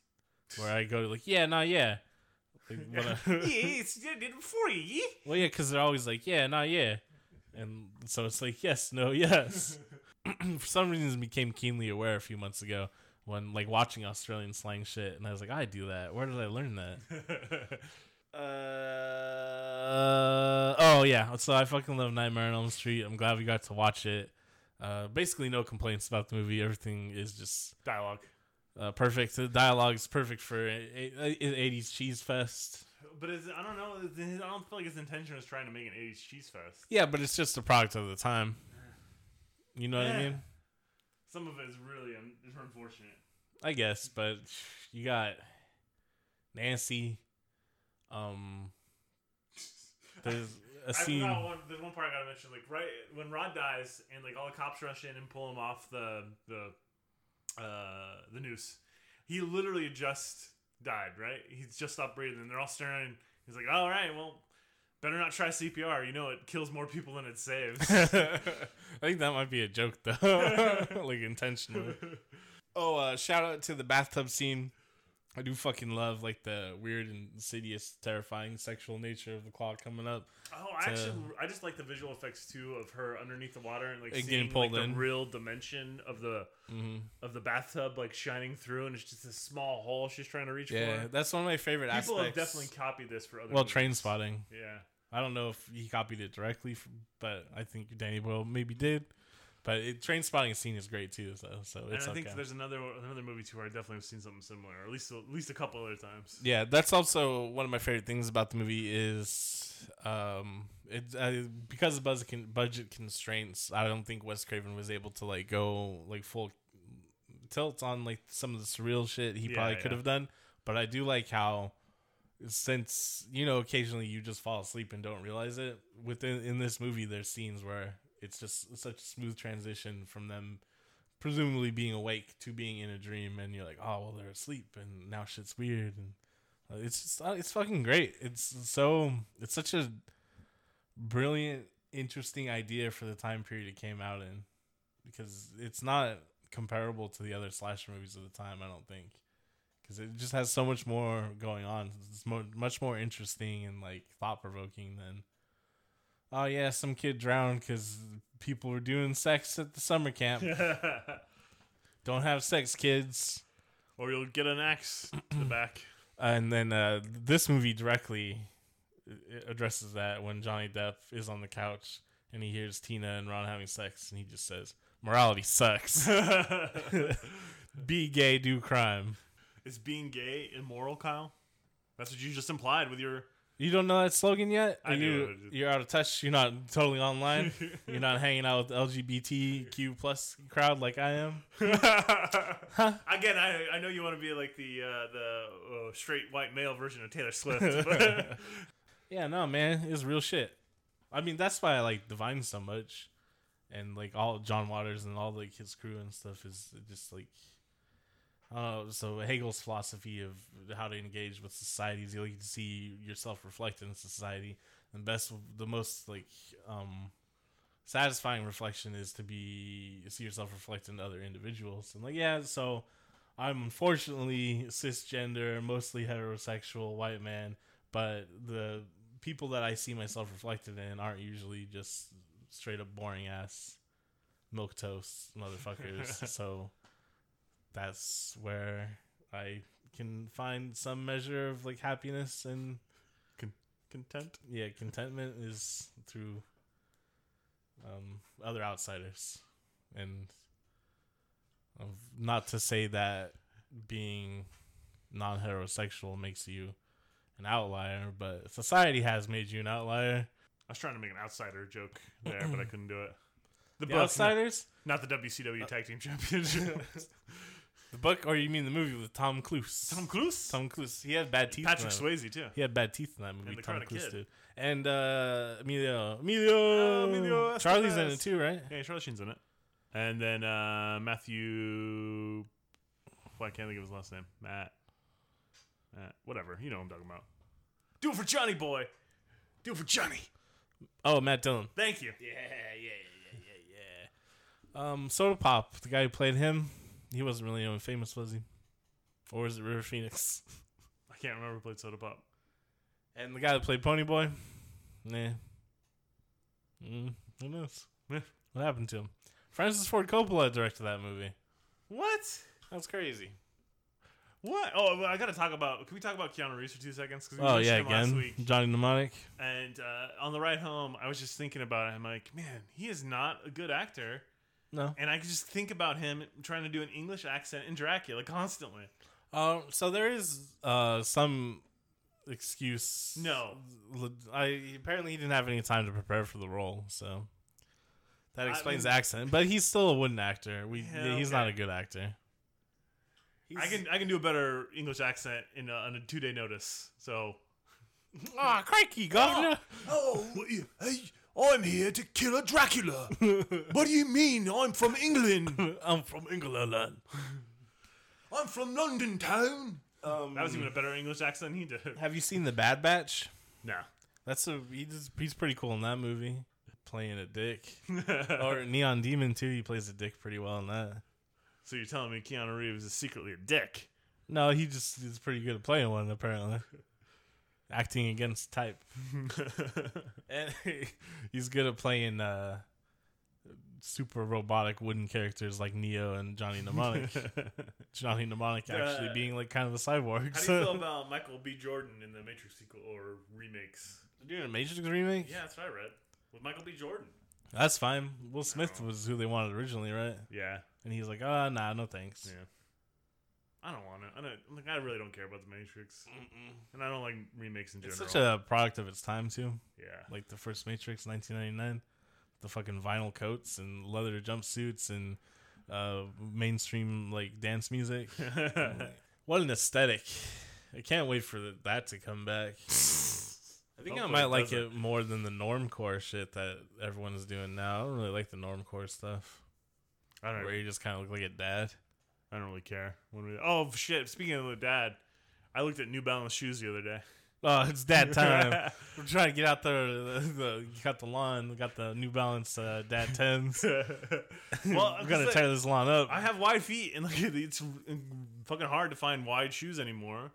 Where I go to like, yeah, no, yeah. Like, when [LAUGHS] I- yes, [LAUGHS] you did it before you. yeah? well, yeah, because they're always like, yeah, not yeah, and so it's like, yes, no, [LAUGHS] yes. [CLEARS THROAT] For some reason, became keenly aware a few months ago when like watching Australian slang shit, and I was like, I do that. Where did I learn that? [LAUGHS] Uh, oh yeah. So I fucking love Nightmare on Elm Street. I'm glad we got to watch it. Uh, basically no complaints about the movie. Everything is just Dialogue. uh, perfect. The dialogue is perfect for a- a- a- 80s cheese fest. But I don't know. I don't feel like his intention was trying to make an 80s cheese fest. Yeah, but it's just a product of the time. You know what I mean? Some of it is really un- unfortunate. I guess, but you got Nancy. Um, there's a [LAUGHS] scene. forgot one. There's one part I gotta mention. Like right when Rod dies, and like all the cops rush in and pull him off the the uh the noose. He literally just died. Right? He's just stopped breathing. And they're all staring. He's like, "All right, well, better not try CPR. You know, it kills more people than it saves." [LAUGHS] I think that might be a joke though, [LAUGHS] like intentional. [LAUGHS] Oh, uh, shout out to the bathtub scene. I do fucking love like the weird, insidious, terrifying sexual nature of the claw coming up. Oh, I to- actually, I just like the visual effects too of her underneath the water and like And seeing getting pulled like, in. the real dimension of the hmm of the bathtub like shining through, and it's just a small hole she's trying to reach Yeah, for. that's one of my favorite aspects. People aspects. have definitely copied this for other. well, movies. Trainspotting. Yeah, I don't know if he copied it directly, but I think Danny Boyle maybe did. But it, Trainspotting scene is great too, so so it's and I think okay. there's another another movie too where I definitely have seen something similar, or at least at least a couple other times. Yeah, that's also one of my favorite things about the movie is um it uh, because of budget budget constraints. I don't think Wes Craven was able to like go like full tilt on like some of the surreal shit he Yeah, probably could yeah. have done. But I do like how since you know occasionally you just fall asleep and don't realize it within in this movie there's scenes where it's just such a smooth transition from them presumably being awake to being in a dream, and you're like, oh well, they're asleep, and now shit's weird, and uh, it's just, uh, it's fucking great. It's so it's such a brilliant, interesting idea for the time period it came out in, because it's not comparable to the other slasher movies of the time. I don't think, because it just has so much more going on. It's more, much more interesting and like thought provoking than. Oh yeah, some kid drowned because people were doing sex at the summer camp. [LAUGHS] Don't have sex, kids. or you'll get an axe to the [CLEARS THROAT] back. And then uh, this movie directly uh, addresses that when Johnny Depp is on the couch and he hears Tina and Ron having sex, and he just says, "Morality sucks. [LAUGHS] [LAUGHS] Be gay, do crime." Is being gay immoral, Kyle? That's what you just implied with your. You don't know that slogan yet? I you. You're out of touch. You're not totally online. [LAUGHS] you're not hanging out with the LGBTQ plus crowd like I am. [LAUGHS] Again, I, I know you want to be like the uh, the uh, straight white male version of Taylor Swift, [LAUGHS] but Yeah, no, man, it's real shit. I mean, that's why I like Divine so much, and like all John Waters and all like his crew and stuff is just like, I. So Hegel's philosophy of how to engage with society is you like to see yourself reflected in society, and best, the most like um satisfying reflection is to be see yourself reflected in other individuals, and like yeah, so. I'm unfortunately cisgender, mostly heterosexual white man, but the people that I see myself reflected in aren't usually just straight up boring ass milk toast [LAUGHS] motherfuckers. so that's where I can find some measure of like happiness and content. yeah, contentment is through um, other outsiders, and um, not to say that being non-heterosexual makes you an outlier, but society has made you an outlier. I was trying to make an outsider joke there, but I couldn't do it. [CLEARS THROAT] The, The outsiders, not the WCW Tag Team Championship. [LAUGHS] the book, or you mean the movie with Tom Cruise? Tom Cruise, Tom Cruise. He had bad teeth. Patrick Swayze too. He had bad teeth in that movie. the Tom Karate Cruise Kid. did. And uh, Emilio, Emilio, Oh, Emilio Charlie's in it too, right? Yeah, Charlie Sheen's in it, and then uh, Matthew. Well, I can't think of his last name. Matt. Matt. Whatever. You know what I'm talking about. Do it for Johnny boy. Do it for Johnny. Oh, Matt Dillon. Thank you. Yeah, yeah, yeah, yeah, yeah. Um, Soda Pop, the guy who played him, he wasn't really anyone famous, was he? Or was it River Phoenix? [LAUGHS] I can't remember who played Soda Pop. And the guy that played Pony Boy, nah. Mm, who knows? What happened to him? Francis Ford Coppola directed that movie. What? That's crazy. What? Oh, well, I gotta talk about. Can we talk about Keanu Reeves for two seconds? 'Cause we Oh yeah, him last again, week. Johnny Mnemonic. And uh, on the ride home, I was just thinking about it. I'm like, man, he is not a good actor. No. And I could just think about him trying to do an English accent in Dracula constantly. Um, so there is uh some excuse. No. I apparently he didn't have any time to prepare for the role, so that I explains mean- the accent. But he's still a wooden actor. We Yeah, he's okay. not a good actor. I can I can do a better English accent in a, on a two day notice. So. Ah, crikey, governor. [LAUGHS] Oh, hey, I'm here to kill a Dracula. [LAUGHS] what do you mean? I'm from England. [LAUGHS] I'm from England. I'm from London town. Um, That was even a better English accent than he did. have you seen the Bad Batch? No. That's a he's he's pretty cool in that movie, playing a dick. [LAUGHS] or Neon Demon too. He plays a dick pretty well in that. so you're telling me Keanu Reeves is secretly a dick? No, he just is pretty good at playing one apparently. Acting against type. [LAUGHS] and [LAUGHS] he's good at playing uh, super robotic wooden characters like Neo and Johnny Mnemonic. [LAUGHS] Johnny Mnemonic actually Uh, being like kind of a cyborg. How do you feel about Michael B. Jordan in the Matrix sequel or remakes? Doing a Matrix remake? Yeah, that's what I read. With Michael B. Jordan. That's fine. Will Smith was who they wanted originally, right? Yeah. And he's like, ah, nah, no thanks. Yeah. I don't want it. I don't. Like, I really don't care about the Matrix, and I don't like remakes in general. It's such a product of its time too. yeah. Like the first Matrix, 1999, the fucking vinyl coats and leather jumpsuits and uh, mainstream like dance music. [LAUGHS] what an aesthetic! I can't wait for that to come back. [LAUGHS] I think I Hopefully might it like doesn't. it more than the normcore shit that everyone is doing now. I don't really like the normcore stuff. I don't. where you just kind of look like a dad. I don't really care. When we, oh shit! Speaking of the dad, I looked at New Balance shoes the other day. Oh, it's dad [LAUGHS] time. We're trying to get out there. The, the, you got the lawn. We got the New Balance uh, Dad tens. [LAUGHS] well, We're gonna like, tear this lawn up. I have wide feet, and like [LAUGHS] it's fucking hard to find wide shoes anymore.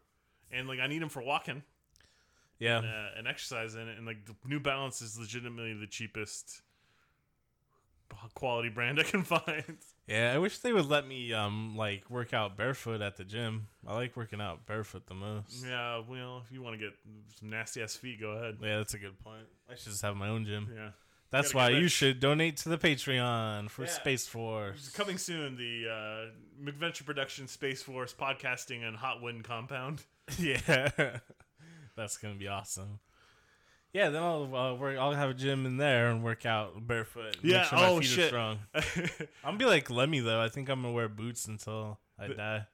And like I need them for walking yeah, uh, and exercising. And like the New Balance is legitimately the cheapest quality brand I can find. Yeah. I wish they would let me um like work out barefoot at the gym. I like working out barefoot the most. Yeah, well, if you want to get some nasty ass feet, go ahead. Yeah, that's a good point. I should just have my own gym. Yeah. That's why you should donate to the Patreon for Yeah. Space Force. Coming soon, the uh, McVenture Production Space Force podcasting and Hot Wind Compound. [LAUGHS] yeah, [LAUGHS] that's gonna be awesome. Yeah, then I'll uh, work. I'll have a gym in there and work out barefoot. and Yeah, make sure oh, feet are shit. strong. [LAUGHS] I'm gonna be like Lemmy though. I think I'm gonna wear boots until I But- die.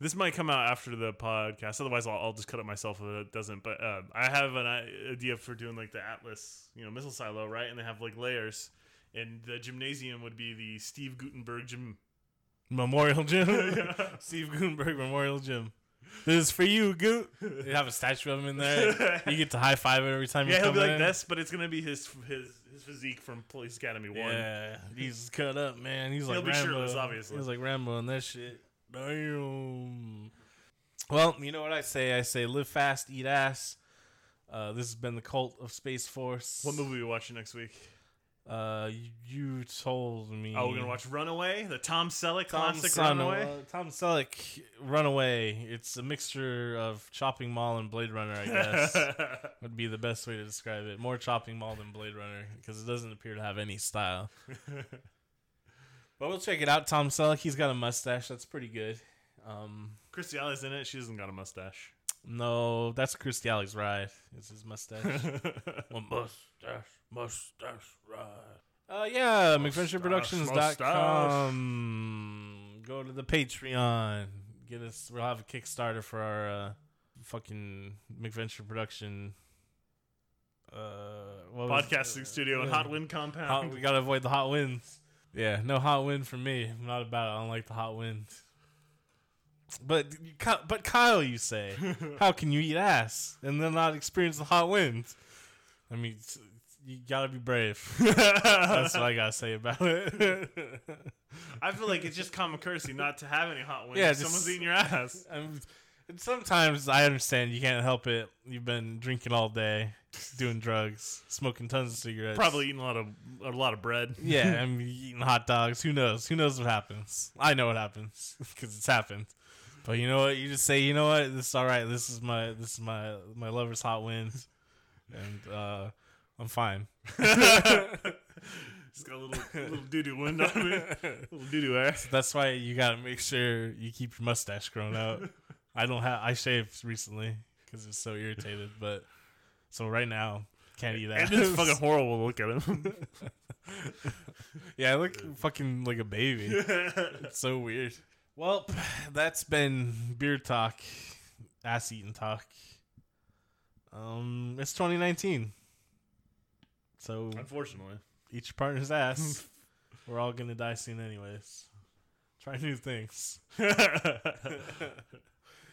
This might come out after the podcast. Otherwise, I'll, I'll just cut it myself if it doesn't. But uh, I have an idea for doing like the Atlas, you know, missile silo, right? And they have like layers. And the gymnasium would be the Steve Guttenberg gym. Memorial Gym, [LAUGHS] [LAUGHS] Steve Guttenberg Memorial Gym. This is for you, Goot. They have a statue of him in there. [LAUGHS] You get to high five it every time you Yeah, he'll come be like in. this, but it's gonna be his his his physique from Police Academy One. Yeah, he's cut up, man. He's He'll like be Rambo. shirtless, obviously. He's like Rambo and that shit. Damn. Well, you know what I say? I say live fast, eat ass. Uh, this has been the cult of Space Force. What movie are we watching next week? Uh, you, you told me. Oh, we're gonna watch Runaway, the Tom Selleck Tom classic Son- Runaway. uh, Tom Selleck, Runaway. It's a mixture of Chopping Mall and Blade Runner, I guess. [LAUGHS] would be the best way to describe it. More Chopping Mall than Blade Runner because it doesn't appear to have any style. [LAUGHS] But we'll check it out. Tom Selleck, he's got a mustache. That's pretty good. Um, Kirstie Alley's in it. She doesn't got a mustache. no, that's Kirstie Alley's ride. It's his mustache. [LAUGHS] One mustache, mustache ride. Uh, yeah, McVentureProductions.com. Go to the Patreon. Get us. We'll have a Kickstarter for our uh, fucking McVenture production. Uh, what was- Podcasting studio and yeah. Hot Wind Compound. Hot, we gotta avoid the hot winds. Yeah, no hot wind for me. I'm not about it. I don't like the hot wind. But but Kyle, you say, [LAUGHS] how can you eat ass and then not experience the hot wind? I mean, you gotta be brave. [LAUGHS] That's what I gotta say about it. I feel like it's just common courtesy not to have any hot wind. Yeah, just- someone's eating your ass. [LAUGHS] I'm, and sometimes I understand you can't help it. You've been drinking all day, doing drugs, smoking tons of cigarettes. Probably eating a lot of a lot of bread. Yeah, [LAUGHS] I'm eating hot dogs. Who knows? Who knows what happens? I know what happens because it's happened. But you know what? You just say, you know what? This is all right. This is my this is my my lover's hot wind, and uh, I'm fine. [LAUGHS] [LAUGHS] It's got a little little doo doo wind on it. [LAUGHS] Little doo doo air. That's why you gotta make sure you keep your mustache grown out. I don't have. I shaved recently because it's so irritated. But so right now can't eat that. And it's fucking horrible look at him. yeah, I look fucking like a baby. It's so weird. Well, that's been beer talk, ass eating talk. Um, it's 2019, so Unfortunately. your partner's ass. [LAUGHS] We're all gonna die soon, anyways. Try new things. [LAUGHS]